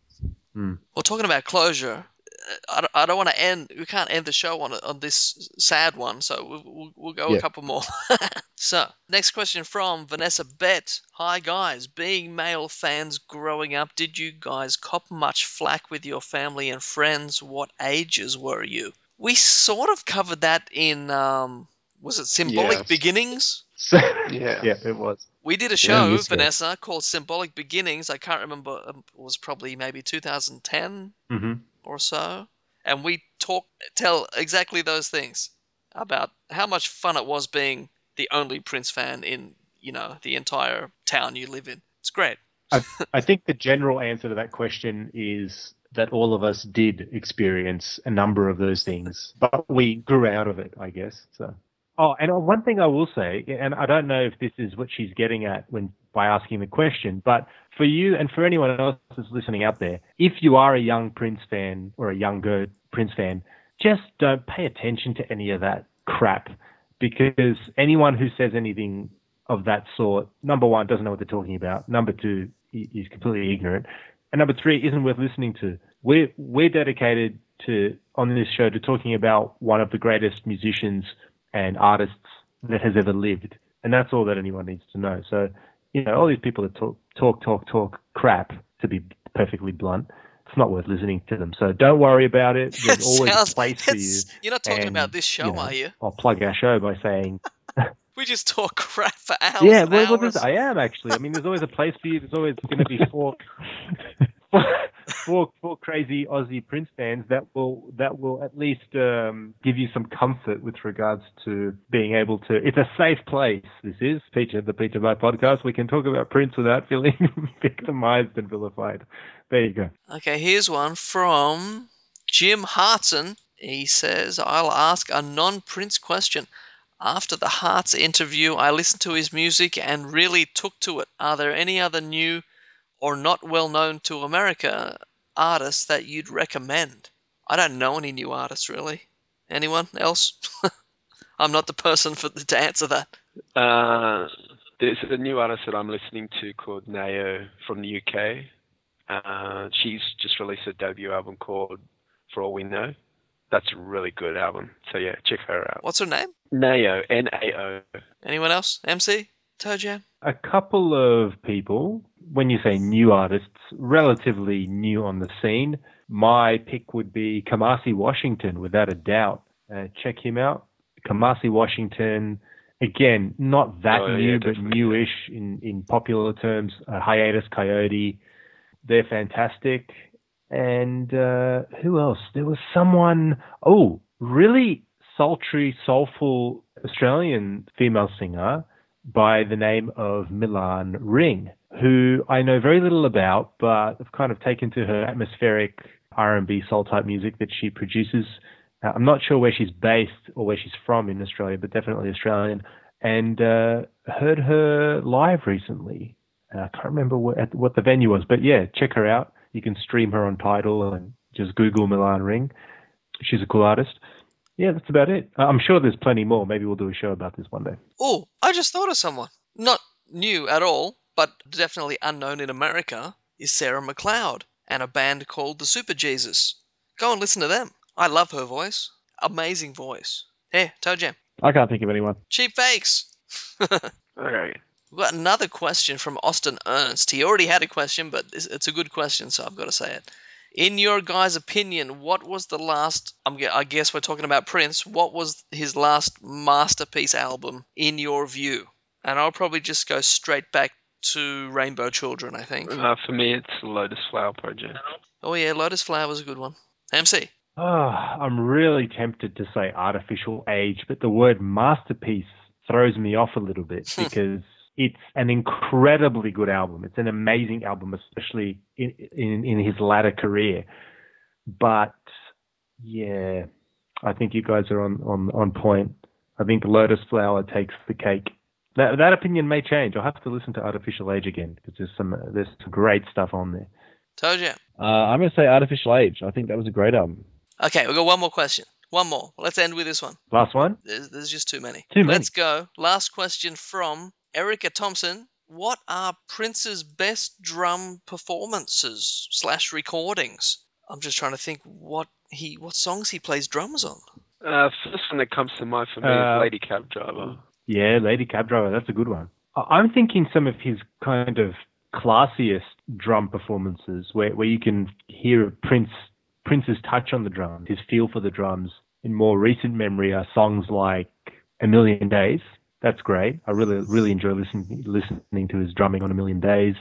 Well, talking about closure, uh, I don't, I don't want to end. We can't end the show on on this sad one, so we'll, we'll, we'll go a couple more. so, next question from Vanessa Bett. Hi guys, being male fans growing up, did you guys cop much flack with your family and friends? What ages were you? We sort of covered that in um, was it Symbolic Yes. Beginnings? Yeah. yeah, it was. We did a show, years ago. Vanessa, called Symbolic Beginnings. I can't remember. um, It was probably maybe 2010 hmm or so, and we talk tell exactly those things about how much fun it was being the only Prince fan in you know the entire town you live in. It's great. I think the general answer to that question is that all of us did experience a number of those things, but we grew out of it, I guess. So. Oh, and uh, one thing I will say, and I don't know if this is what she's getting at when by asking the question, but for you and for anyone else that's listening out there, if you are a young Prince fan or a younger Prince fan, just don't pay attention to any of that crap because anyone who says anything of that sort, number one, doesn't know what they're talking about. Number two, is completely ignorant. And number three, isn't worth listening to. We're, we're dedicated to, on this show, to talking about one of the greatest musicians and artists that has ever lived. And that's all that anyone needs to know. So, you know, all these people that talk, talk, talk, talk crap, to be perfectly blunt, it's not worth listening to them. So don't worry about it. There's always Sounds- a place for you. You're not talking And, about this show, you know, are you? I'll plug our show by saying We just talk crap for hours. yeah, and well, well, hours. there's- I am actually. I mean, there's always a place for you. There's always going to be four, four, four crazy Aussie Prince fans that will that will at least um, give you some comfort with regards to being able to. It's a safe place. This is Peter, the Peter By podcast. We can talk about Prince without feeling victimized and vilified. There you go. Okay, here's one from Jim Hartson. He says, I'll ask a non Prince question. After the Hearts interview, I listened to his music and really took to it. Are there any other new or not well known to America artists that you'd recommend? I don't know any new artists really. Anyone else? I'm not the person for the, to answer that. Uh, there's a new artist that I'm listening to called Nao from the UK. Uh, she's just released a debut album called For All We Know. That's a really good album. So yeah, check her out. What's her name? Nao, N-A-O. Anyone else? MC? Toe Jam? A couple of people, when you say new artists, relatively new on the scene, my pick would be Kamasi Washington, without a doubt. Uh, check him out. Kamasi Washington, again, not that Oh, yeah, new, but definitely. newish in, in popular terms. Uh, Hiatus Kaiyote, they're fantastic. And uh, who else? There was someone, oh, really sultry, soulful Australian female singer by the name of Milan Ring, who I know very little about, but I've kind of taken to her atmospheric R&B soul type music that she produces. Uh, I'm not sure where she's based or where she's from in Australia, but definitely Australian. And uh, heard her live recently. I can't remember what, at what the venue was, but yeah, check her out. You can stream her on Tidal and just Google Milan Ring. She's a cool artist. Yeah, that's about it. Uh, I'm sure there's plenty more. Maybe we'll do a show about this one day. Oh, I just thought of someone. Not new at all, but definitely unknown in America, is Sarah McLeod and a band called the Super Jesus. Go and listen to them. I love her voice. Amazing voice. Hey, Toe Jam. I can't think of anyone. Cheap fakes. Okay. We've got another question from Austin Ernst. He already had a question, but it's, it's a good question, so I've got to say it. In your guys' opinion, what was the last? I'm, I guess we're talking about Prince. What was his last masterpiece album in your view? And I'll probably just go straight back to Rainbow Children. I think. Uh, for me, it's the Lotus Flower Project. Oh yeah, Lotus Flower was a good one. MC. Oh, I'm really tempted to say Art Official Age, but the word masterpiece throws me off a little bit because it's an incredibly good album. It's an amazing album, especially in in, in his latter career. But yeah, I think you guys are on, on, on point. I think Lotus Flower takes the cake. That that opinion may change. I'll have to listen to Art Official Age again because there's some there's some great stuff on there. Told you. Uh, I'm going to say Art Official Age. I think that was a great album. Okay, we've got one more question. One more. Let's end with this one. Last one. There's, there's just too many. Too many. Let's go. Last question from Erica Thompson. What are Prince's best drum performances slash recordings? I'm just trying to think what he what songs he plays drums on. Uh, first one that comes to mind for me Uh, is Lady Cab Driver. Yeah, Lady Cab Driver. That's a good one. I- I'm thinking some of his kind of classiest drum performances, where where you can hear Prince Prince's touch on the drums, his feel for the drums. In more recent memory, are songs like A Million Days. That's great. I really really enjoy listening listening to his drumming on A Million Days.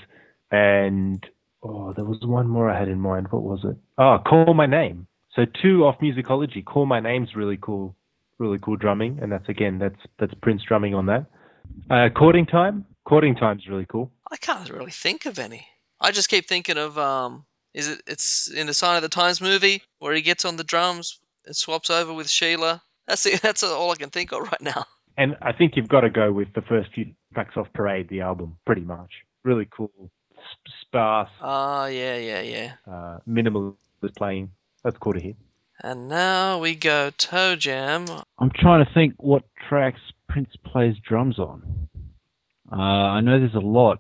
And oh, there was one more I had in mind. What was it? Oh, Call My Name. So two off musicology. Call My Name's really cool really cool drumming, and that's again that's that's Prince drumming on that. Uh, courting time, courting time's really cool. I can't really think of any. I just keep thinking of um is it it's in the Sign o' the Times movie where he gets on the drums and swaps over with Sheila. That's it, that's all I can think of right now. And I think you've got to go with the first few tracks off Parade, the album, pretty much. Really cool, sp- sparse, Ah, yeah, yeah, yeah. uh, minimalist playing. That's cool to hear. And now we go Toe Jam. I'm trying to think what tracks Prince plays drums on. Uh, I know there's a lot,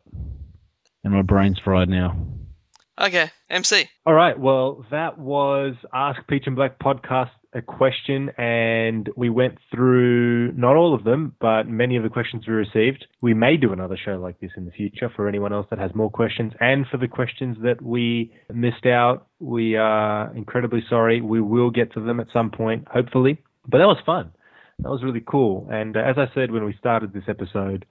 and my brain's fried now. Okay, MC. All right. Well, that was Ask Peach and Black podcast a question, and we went through not all of them, but many of the questions we received. We may do another show like this in the future for anyone else that has more questions, and for the questions that we missed out. We are incredibly sorry. We will get to them at some point, hopefully. But that was fun. That was really cool. And uh, as I said when we started this episode,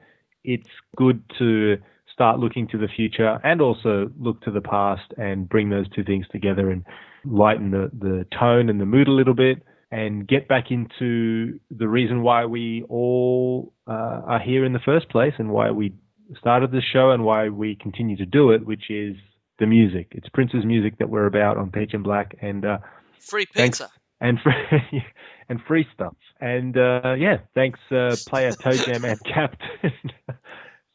it's good to start looking to the future and also look to the past and bring those two things together and lighten the, the tone and the mood a little bit and get back into the reason why we all uh, are here in the first place and why we started this show and why we continue to do it, which is the music. It's Prince's music that we're about on Peach and Black and uh, Free pizza. and free and free stuff. And uh, yeah, thanks uh, player Toe Jam and Captain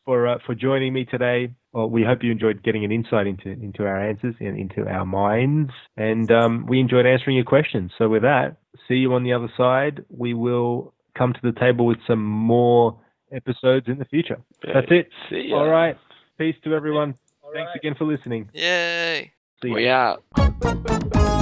for uh, for joining me today. Well, we hope you enjoyed getting an insight into into our answers and into our minds, and um, we enjoyed answering your questions. So with that, see you on the other side. We will come to the table with some more episodes in the future. That's it. See ya. All right. Peace to everyone. Thanks again for listening. Yay. See ya. We out.